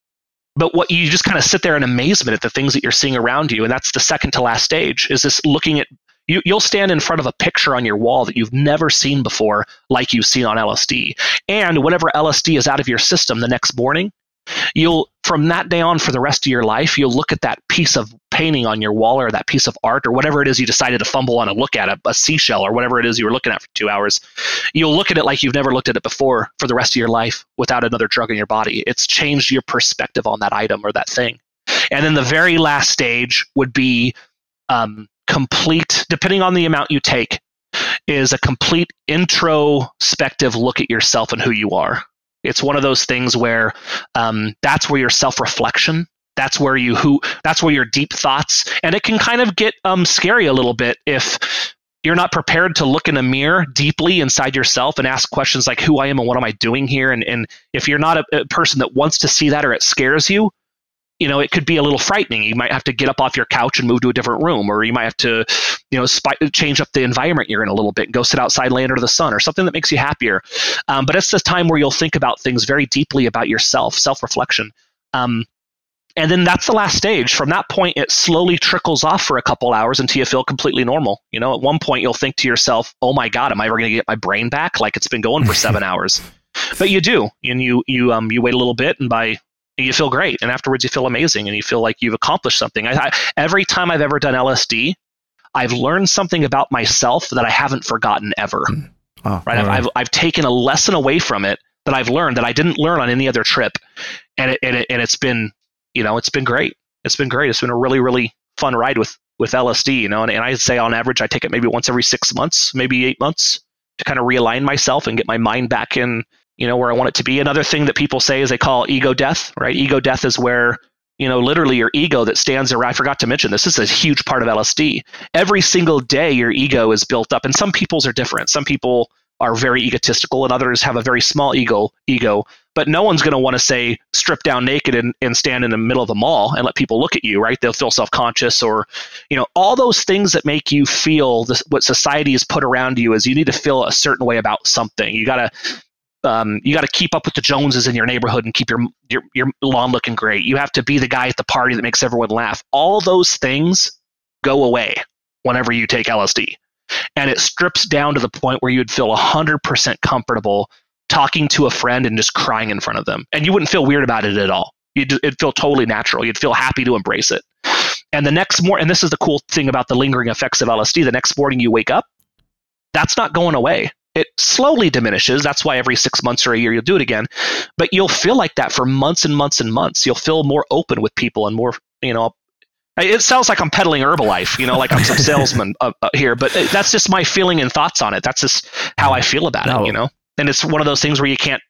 but what you just kind of sit there in amazement at the things that you're seeing around you and that's the second to last stage is this looking at you, you'll stand in front of a picture on your wall that you've never seen before, like you've seen on LSD. And whenever LSD is out of your system the next morning, you'll from that day on for the rest of your life you'll look at that piece of painting on your wall or that piece of art or whatever it is you decided to fumble on and look at a, a, seashell or whatever it is you were looking at for two hours. You'll look at it like you've never looked at it before for the rest of your life without another drug in your body. It's changed your perspective on that item or that thing. And then the very last stage would be um, complete, depending on the amount you take, is a complete introspective look at yourself and who you are. It's one of those things where um, that's where your self reflection. That's where you who. That's where your deep thoughts, and it can kind of get um, scary a little bit if you're not prepared to look in a mirror deeply inside yourself and ask questions like who I am and what am I doing here. And and if you're not a, a person that wants to see that or it scares you, you know, it could be a little frightening. You might have to get up off your couch and move to a different room, or you might have to, you know, spy, change up the environment you're in a little bit and go sit outside, lay under the sun, or something that makes you happier. Um, but it's the time where you'll think about things very deeply about yourself, self reflection. Um, and then that's the last stage. From that point, it slowly trickles off for a couple hours until you feel completely normal. You know, at one point, you'll think to yourself, "Oh my God, am I ever going to get my brain back? Like it's been going for seven *laughs* hours." But you do, and you you um you wait a little bit, and by you feel great, and afterwards you feel amazing, and you feel like you've accomplished something. I, I, every time I've ever done LSD, I've learned something about myself that I haven't forgotten ever. Oh, right? I've, I've, I've taken a lesson away from it that I've learned that I didn't learn on any other trip, and it, and, it, and it's been you know it's been great. It's been great. It's been a really really fun ride with with LSD. You know, and, and I'd say on average I take it maybe once every six months, maybe eight months to kind of realign myself and get my mind back in you know where I want it to be. Another thing that people say is they call ego death, right? Ego death is where you know literally your ego that stands around. I forgot to mention this. This is a huge part of LSD. Every single day your ego is built up, and some people's are different. Some people are very egotistical, and others have a very small ego. Ego, but no one's going to want to say strip down naked and, and stand in the middle of the mall and let people look at you right they'll feel self-conscious or you know all those things that make you feel this, what society has put around you is you need to feel a certain way about something you got to um, you got to keep up with the Joneses in your neighborhood and keep your, your your lawn looking great. You have to be the guy at the party that makes everyone laugh. All those things go away whenever you take LSD, and it strips down to the point where you'd feel hundred percent comfortable talking to a friend and just crying in front of them, and you wouldn't feel weird about it at all. You'd it'd feel totally natural. You'd feel happy to embrace it. And the next morning, and this is the cool thing about the lingering effects of LSD. The next morning you wake up, that's not going away it slowly diminishes. That's why every six months or a year you'll do it again. But you'll feel like that for months and months and months. You'll feel more open with people and more, you know. It sounds like I'm peddling Herbalife, you know, like I'm some *laughs* salesman uh, uh, here, but that's just my feeling and thoughts on it. That's just how I feel about no. it, you know. And it's one of those things where you can't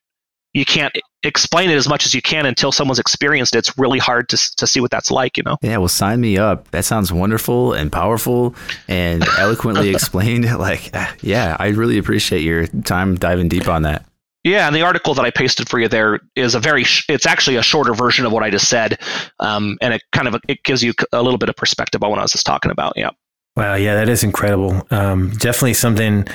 you can't explain it as much as you can until someone's experienced it. It's really hard to, to see what that's like, you know? Yeah, well, sign me up. That sounds wonderful and powerful and *laughs* eloquently explained. *laughs* Like, ah, yeah, I really appreciate your time diving deep on that. Yeah, and the article that I pasted for you there is a very, sh- it's actually a shorter version of what I just said. Um, and it kind of, it gives you a little bit of perspective on what I was just talking about. Yeah. Wow, yeah, that is incredible. Um, definitely something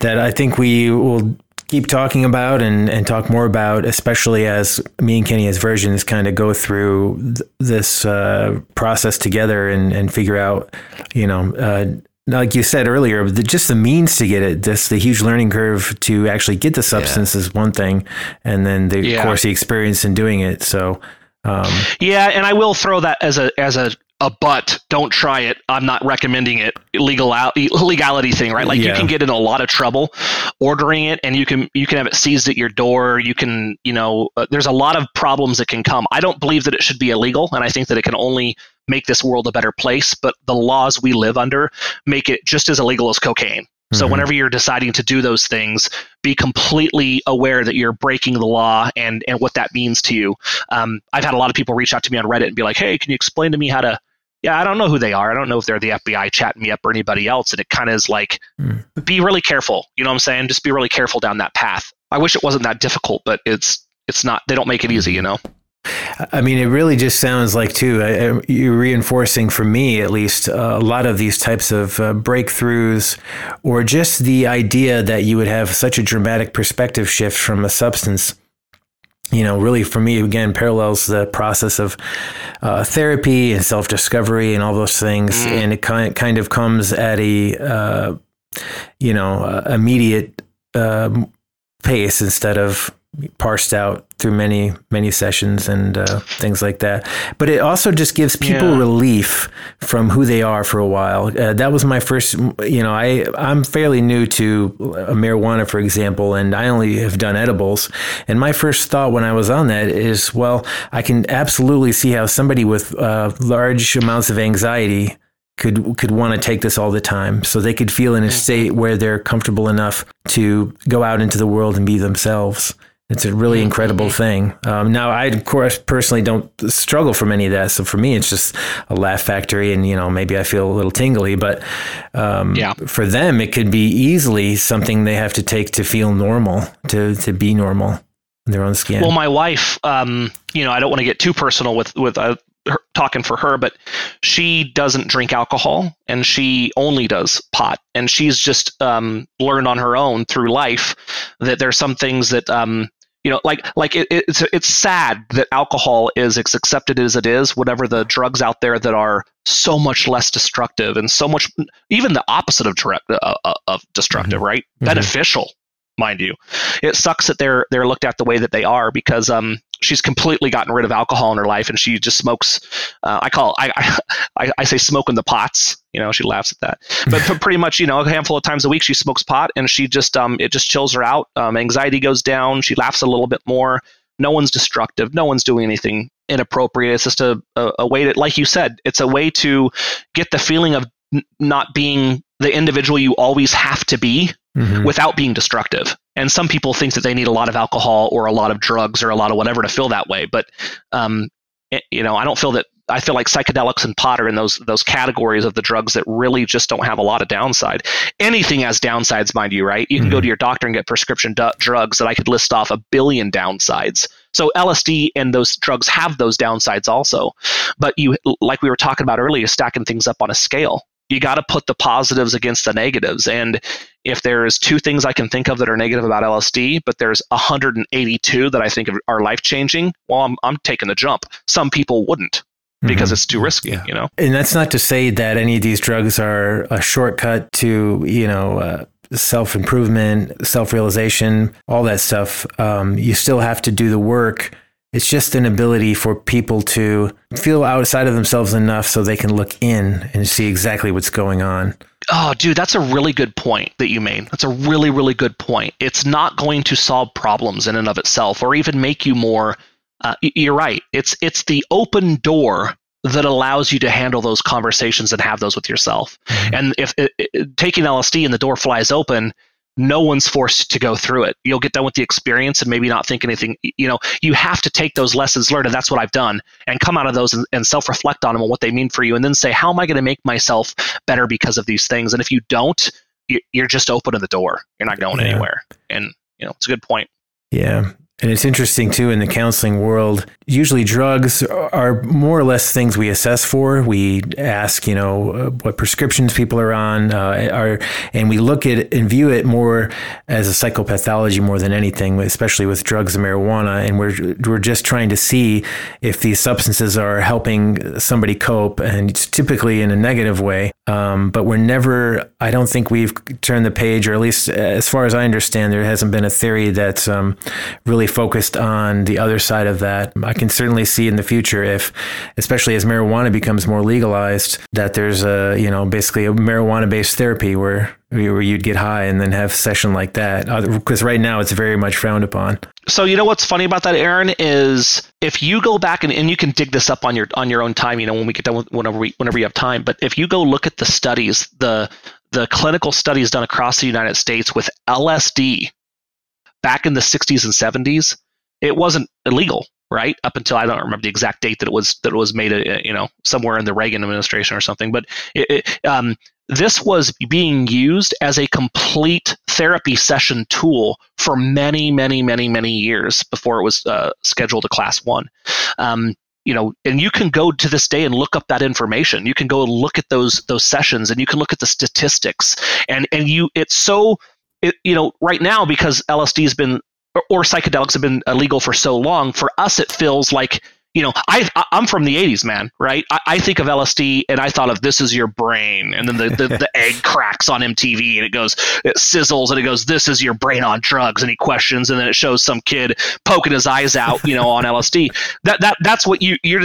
that I think we will keep talking about and, and talk more about, especially as me and Kenny as versions kind of go through th- this uh, process together and, and figure out, you know, uh, like you said earlier, the, just the means to get it, just the huge learning curve to actually get the substance yeah. is one thing, and then the yeah. of course the experience in doing it. So, um, yeah, and I will throw that as a as a a but don't try it i'm not recommending it legal legality thing right like yeah. you can get in a lot of trouble ordering it and you can you can have it seized at your door you can you know uh, there's a lot of problems that can come i don't believe that it should be illegal and i think that it can only make this world a better place but the laws we live under make it just as illegal as cocaine so mm-hmm. whenever you're deciding to do those things, be completely aware that you're breaking the law and and what that means to you. Um, I've had a lot of people reach out to me on Reddit and be like, "Hey, can you explain to me how to yeah, I don't know who they are. I don't know if they're the FBI chatting me up or anybody else. And it kind of is like, mm. be really careful. You know what I'm saying? Just be really careful down that path. I wish it wasn't that difficult, but it's it's not. They don't make it easy, you know. I mean, it really just sounds like too. you're reinforcing for me, at least, uh, a lot of these types of uh, breakthroughs, or just the idea that you would have such a dramatic perspective shift from a substance you know, really for me, again, parallels the process of uh, therapy and self discovery and all those things. Mm. And it kind, kind of comes at a, uh, you know, uh, immediate um, pace instead of parsed out through many many sessions and uh, things like that. But it also just gives people yeah. relief from who they are for a while. Uh, that was my first. You know, I I'm fairly new to uh, marijuana, for example, and I only have done edibles. And my first thought when I was on that is, well, I can absolutely see how somebody with uh, large amounts of anxiety could could want to take this all the time so they could feel in a mm-hmm. state where they're comfortable enough to go out into the world and be themselves It's a really incredible thing. Um, now, I of course personally don't struggle from any of that, so for me, it's just a laugh factory, and you know maybe I feel a little tingly. But um, Yeah. for them, it could be easily something they have to take to feel normal, to to be normal in their own skin. Well, my wife, um, you know, I don't want to get too personal with with uh, her, talking for her, but she doesn't drink alcohol and she only does pot, and she's just um, learned on her own through life that there's some things that. Um, you know, like like it, it's it's sad that alcohol is as accepted as it is. Whatever the drugs out there that are so much less destructive and so much even the opposite of direct, uh, uh, of destructive, right? Mhm. Beneficial, mind you. It sucks that they're they're looked at the way that they are because um she's completely gotten rid of alcohol in her life and she just smokes. Uh, I call I, I I say smoking the pots. You know, she laughs at that. But *laughs* for pretty much, you know, a handful of times a week she smokes pot and she just um it just chills her out. Um, anxiety goes down. She laughs a little bit more. No one's destructive. No one's doing anything inappropriate. It's just a, a, a way to, like you said, it's a way to get the feeling of n- not being the individual you always have to be Mhm. without being destructive. And some people think that they need a lot of alcohol or a lot of drugs or a lot of whatever to feel that way. But um, it- you know, I don't feel that. I feel like psychedelics and pot are in those those categories of the drugs that really just don't have a lot of downside. Anything has downsides, mind you, right? You can go Mhm. to your doctor and get prescription du- drugs that I could list off a billion downsides. So LSD and those drugs have those downsides also. But you, like we were talking about earlier, stacking things up on a scale. You got to put the positives against the negatives. And if there's two things I can think of that are negative about LSD, but there's 182 that I think are life changing, well, I'm, I'm taking the jump. Some people wouldn't because Mhm. it's too risky, Yeah. you know? And that's not to say that any of these drugs are a shortcut to, you know, uh, self improvement, self realization, all that stuff. Um, you still have to do the work. It's just an ability for people to feel outside of themselves enough so they can look in and see exactly what's going on. Oh, dude, that's a really good point that you made. That's a really, really good point. It's not going to solve problems in and of itself, or even make you more. Uh, you're right. It's it's the open door that allows you to handle those conversations and have those with yourself. And if it, it- taking LSD and the door flies open, no one's forced to go through it. You'll get done with the experience and maybe not think anything. You know, you have to take those lessons learned, and that's what I've done, and come out of those and, and self reflect on them and what they mean for you, and then say, how am I going to make myself better because of these things? And if you don't, you- you're just opening the door. You're not going Yeah. anywhere. And you know, it's a good point. Yeah. And it's interesting too in the counseling world. Usually, drugs are more or less things we assess for. We ask, you know, uh, what prescriptions people are on, uh, are, and we look at and view it more as a psychopathology more than anything, especially with drugs and marijuana. And we're we're just trying to see if these substances are helping somebody cope, and it's typically in a negative way. Um, but we're never. I don't think we've turned the page, or at least as far as I understand, there hasn't been a theory that's um, really focused on the other side of that. I can certainly see in the future if, especially as marijuana becomes more legalized, that there's a you know basically a marijuana-based therapy where where you'd get high and then have a session like that. Uh, because right now it's very much frowned upon. So you know what's funny about that, Aaron, is if you go back and, and you can dig this up on your on your own time, you know, when we get done with whenever we whenever you have time. But if you go look at the studies, the the clinical studies done across the United States with LSD back in the 60s and 70s, it wasn't illegal, right? Up until I don't remember the exact date that it was that it was made, uh, you know, somewhere in the Reagan administration or something. But it, it, um, this was being used as a complete therapy session tool for many, many, many, many years before it was uh, scheduled a class one. Um, you know, and you can go to this day and look up that information. You can go look at those those sessions, and you can look at the statistics. And and you, it's so, it, you know, right now because LSD has been or, or psychedelics have been illegal for so long. For us, it feels like you know, I, I'm from the '80s, man. Right? I, I think of LSD, and I thought of this is your brain, and then the, the, the *laughs* egg cracks on MTV, and it goes, it sizzles, and it goes, this is your brain on drugs, and he questions, and then it shows some kid poking his eyes out, you know, on LSD. *laughs* That that that's what you you're.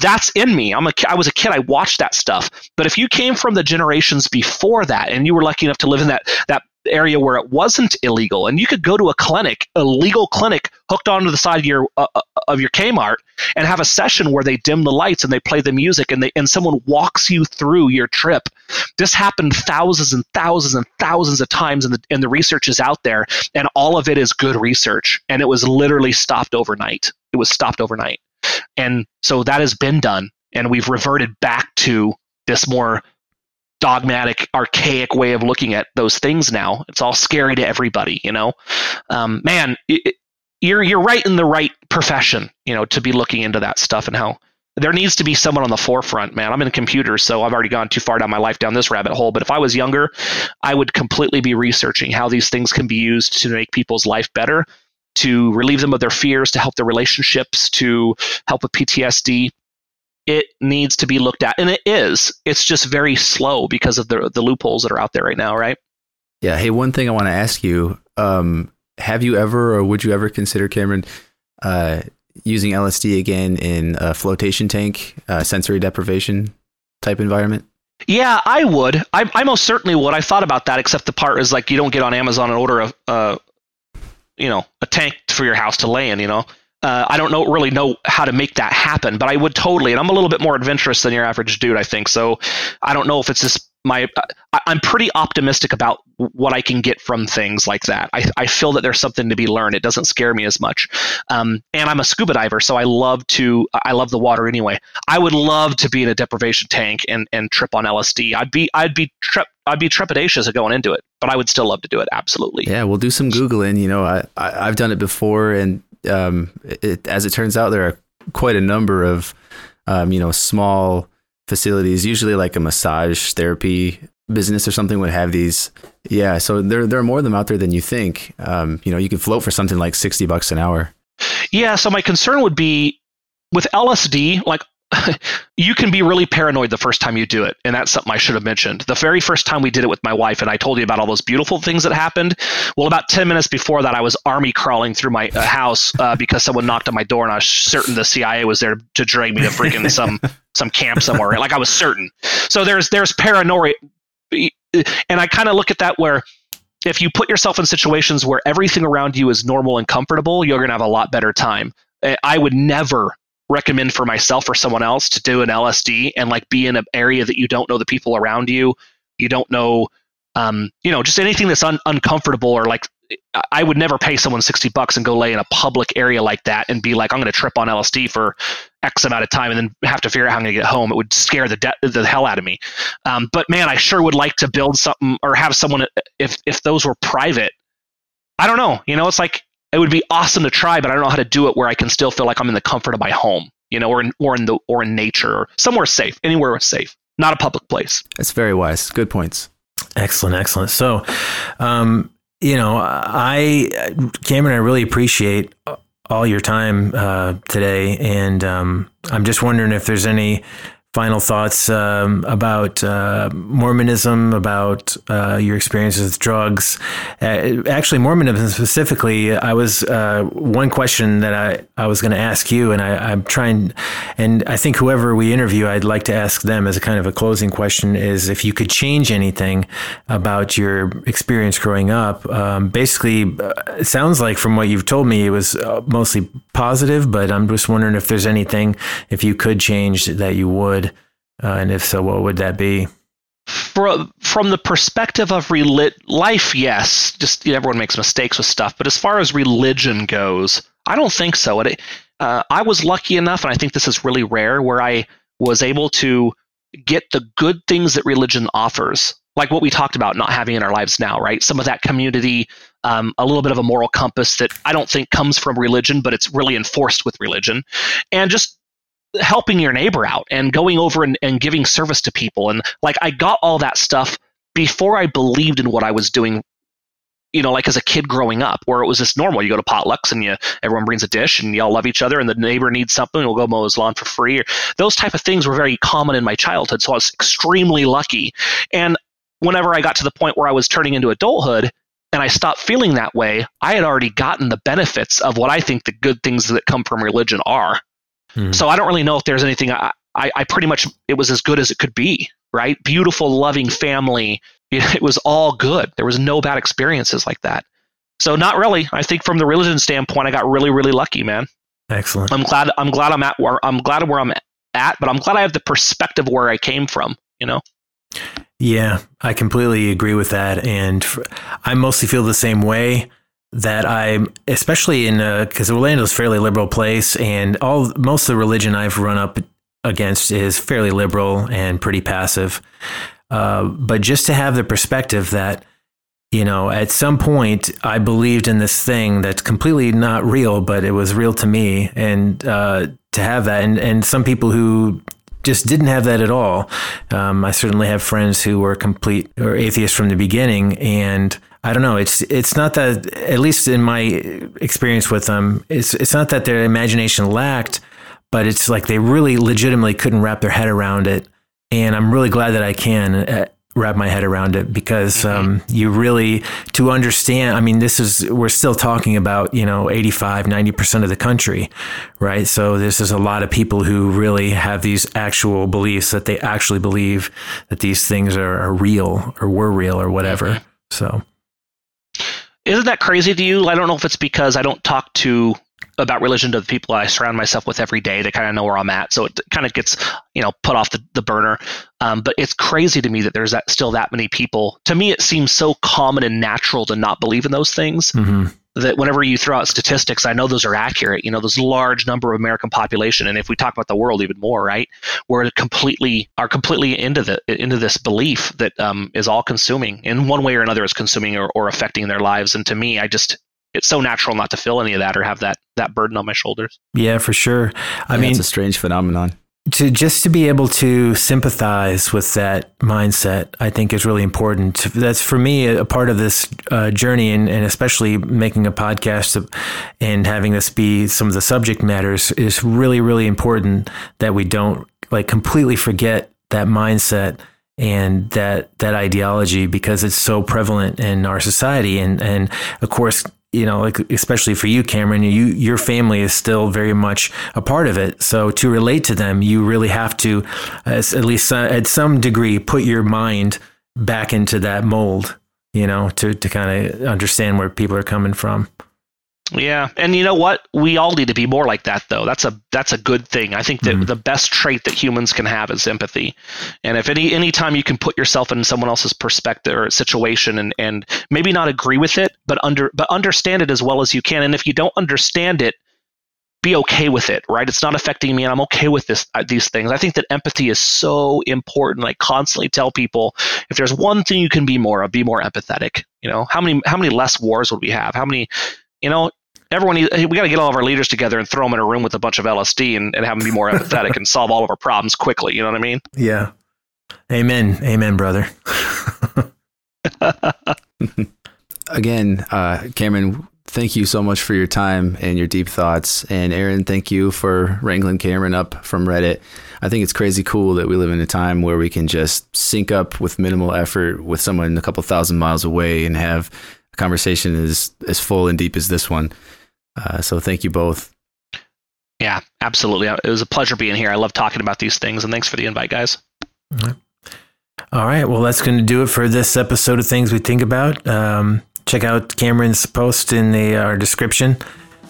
That's in me. I'm a I was a kid. I watched that stuff. But if you came from the generations before that, and you were lucky enough to live in that that area where it wasn't illegal and you could go to a clinic a legal clinic hooked onto the side of your uh, uh, of your Kmart and have a session where they dim the lights and they play the music and they and someone walks you through your trip. This happened thousands and thousands and thousands of times, and the and the research is out there, and all of it is good research, and it was literally stopped overnight. It was stopped overnight, and so that has been done, and we've reverted back to this more dogmatic, archaic way of looking at those things now. It's all scary to everybody, you know. Um, man, it, you're you're right in the right profession, you know, to be looking into that stuff and how there needs to be someone on the forefront, man. I'm in computers, so I've already gone too far down my life down this rabbit hole. But if I was younger, I would completely be researching how these things can be used to make people's life better, to relieve them of their fears, to help their relationships, to help with PTSD it needs to be looked at, and it is. It's just very slow because of the the loopholes that are out there right now, right? Yeah. Hey, one thing I want to ask you: um, Have you ever, or would you ever consider, Cameron, uh, using LSD again in a flotation tank, uh, sensory deprivation type environment? Yeah, I would. I, I most certainly would. I thought about that, except the part is like you don't get on Amazon and order a, uh, you know, a tank for your house to lay in. You know, uh, I don't know really know how to make that happen, but I would totally. And I'm a little bit more adventurous than your average dude, I think. So I don't know if it's just my. I, I'm pretty optimistic about what I can get from things like that. I, I feel that there's something to be learned. It doesn't scare me as much. Um, and I'm a scuba diver, so I love to. I love the water anyway. I would love to be in a deprivation tank and and trip on LSD. I'd be I'd be trep, I'd be trepidatious at going into it, but I would still love to do it. Absolutely. Yeah, we'll do some googling. You know, I, I I've done it before, and um, it, as it turns out, there are quite a number of, um, you know, small facilities, usually like a massage therapy business or something would have these. Yeah. So there, there are more of them out there than you think. Um, you know, you can float for something like 60 bucks an hour. Yeah. So my concern would be with LSD, like *laughs* you can be really paranoid the first time you do it. And that's something I should have mentioned. The very first time we did it with my wife, and I told you about all those beautiful things that happened. Well, about 10 minutes before that, I was army crawling through my uh, house uh, *laughs* because someone knocked on my door and I was certain the CIA was there to drag me to freaking *laughs* some, some camp somewhere. Like I was certain. So there's, there's paranoia. And I kind of look at that where if you put yourself in situations where everything around you is normal and comfortable, you're going to have a lot better time. I would never recommend for myself or someone else to do an LSD and like be in an area that you don't know the people around you, you don't know, um, you know, just anything that's un- uncomfortable or like I would never pay someone 60 bucks and go lay in a public area like that and be like, I'm going to trip on LSD for X amount of time and then have to figure out how I'm going to get home. It would scare the, de- the hell out of me. Um, but man, I sure would like to build something or have someone, if, if those were private, I don't know, you know, it's like, it would be awesome to try, but I don't know how to do it where I can still feel like I'm in the comfort of my home, you know, or in, or in the or in nature or somewhere safe, anywhere safe, not a public place. That's very wise. Good points. Excellent, excellent. So, um, you know, I Cameron, I really appreciate all your time uh, today, and um, I'm just wondering if there's any final thoughts um, about uh, Mormonism, about uh, your experiences with drugs. Uh, actually, Mormonism specifically, I was uh, one question that I, I was going to ask you, and I, am trying, and I think whoever we interview, I'd like to ask them as a kind of a closing question is if you could change anything about your experience growing up. Um, basically, uh, it sounds like from what you've told me, it was uh, mostly positive, but I'm just wondering if there's anything, if you could change that you would. Uh, and if so, what would that be? From, from the perspective of reli- life, yes, just you know, everyone makes mistakes with stuff. But as far as religion goes, I don't think so. It, uh, I was lucky enough, and I think this is really rare, where I was able to get the good things that religion offers, like what we talked about not having in our lives now, right? Some of that community, um, a little bit of a moral compass that I don't think comes from religion, but it's really enforced with religion, and just helping your neighbor out and going over and, and giving service to people. And like I got all that stuff before I believed in what I was doing you know, like as a kid growing up, where it was just normal. You go to potlucks and you everyone brings a dish and y'all love each other, and the neighbor needs something, we'll go mow his lawn for free. Or, those type of things were very common in my childhood, so I was extremely lucky. And whenever I got to the point where I was turning into adulthood and I stopped feeling that way, I had already gotten the benefits of what I think the good things that come from religion are. Mm. So I don't really know if there's anything. I, I, I pretty much it was as good as it could be. Right, beautiful, loving family. *laughs* It, it was all good. There was no bad experiences like that. So not really. I think from the religion standpoint, I got really, really lucky, man. Excellent. I'm glad. I'm glad I'm at where I'm glad where I'm at, but I'm glad I have the perspective where I came from. You know. Yeah, I completely agree with that, and I mostly feel the same way. That I'm, especially in because Orlando is a fairly liberal place, and all most of the religion I've run up against is fairly liberal and pretty passive. Uh, but just to have the perspective that you know, at some point, I believed in this thing that's completely not real, but it was real to me. And uh, to have that, and, and some people who just didn't have that at all. Um, I certainly have friends who were complete or atheists from the beginning, and I don't know. It's it's not that, at least in my experience with them, it's it's not that their imagination lacked, but it's like they really legitimately couldn't wrap their head around it. And I'm really glad that I can. Uh, wrap my head around it because mm-hmm. um, you really to understand i mean this is we're still talking about you know 85 90% of the country right so this is a lot of people who really have these actual beliefs that they actually believe that these things are, are real or were real or whatever mm-hmm. so isn't that crazy to you i don't know if it's because i don't talk to about religion to the people I surround myself with every day to kind of know where I'm at. So it kind of gets, you know, put off the, the burner. Um, but it's crazy to me that there's that still that many people. To me, it seems so common and natural to not believe in those things. Mm-hmm. That whenever you throw out statistics, I know those are accurate. You know, there's a large number of American population, and if we talk about the world even more, right, we're completely are completely into the into this belief that um, is all consuming in one way or another is consuming or, or affecting their lives. And to me, I just it's so natural not to feel any of that or have that that burden on my shoulders. Yeah, for sure. I yeah, mean, it's a strange phenomenon. To just to be able to sympathize with that mindset, I think is really important. That's for me a part of this uh, journey, and, and especially making a podcast and having this be some of the subject matters is really, really important that we don't like completely forget that mindset and that that ideology because it's so prevalent in our society and and of course you know, like especially for you, Cameron, you your family is still very much a part of it. So to relate to them, you really have to, at least uh, at some degree, put your mind back into that mold. You know, to to kind of understand where people are coming from. Yeah, and you know what? We all need to be more like that, though. That's a that's a good thing. I think that mm-hmm. the best trait that humans can have is empathy. And if any any time you can put yourself in someone else's perspective or situation, and and maybe not agree with it, but under but understand it as well as you can. And if you don't understand it, be okay with it. Right? It's not affecting me, and I'm okay with this uh, these things. I think that empathy is so important. I constantly tell people if there's one thing you can be more of, be more empathetic. You know, how many how many less wars would we have? How many you know, everyone we got to get all of our leaders together and throw them in a room with a bunch of LSD and, and have them be more empathetic and solve all of our problems quickly. You know what I mean? Yeah. Amen. Amen, brother. *laughs* Again, uh, Cameron, thank you so much for your time and your deep thoughts. And Aaron, thank you for wrangling Cameron up from Reddit. I think it's crazy cool that we live in a time where we can just sync up with minimal effort with someone a couple thousand miles away and have a conversation as, as full and deep as this one. Uh, so thank you both. Yeah, absolutely. It was a pleasure being here. I love talking about these things, and thanks for the invite, guys. All right. All right. Well, that's going to do it for this episode of Things We Think About. Um, check out Cameron's post in the our description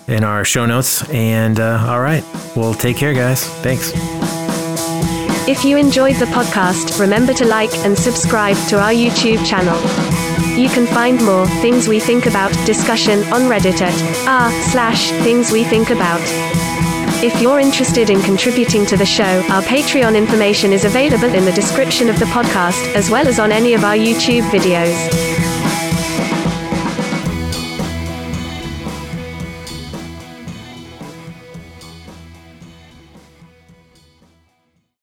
in our show notes. And uh, all right, well, take care, guys. Thanks. If you enjoyed the podcast, remember to like and subscribe to our YouTube channel. You can find more Things We Think About discussion on Reddit at r slash Things We Think About. If you're interested in contributing to the show, our Patreon information is available in the description of the podcast, as well as on any of our YouTube videos.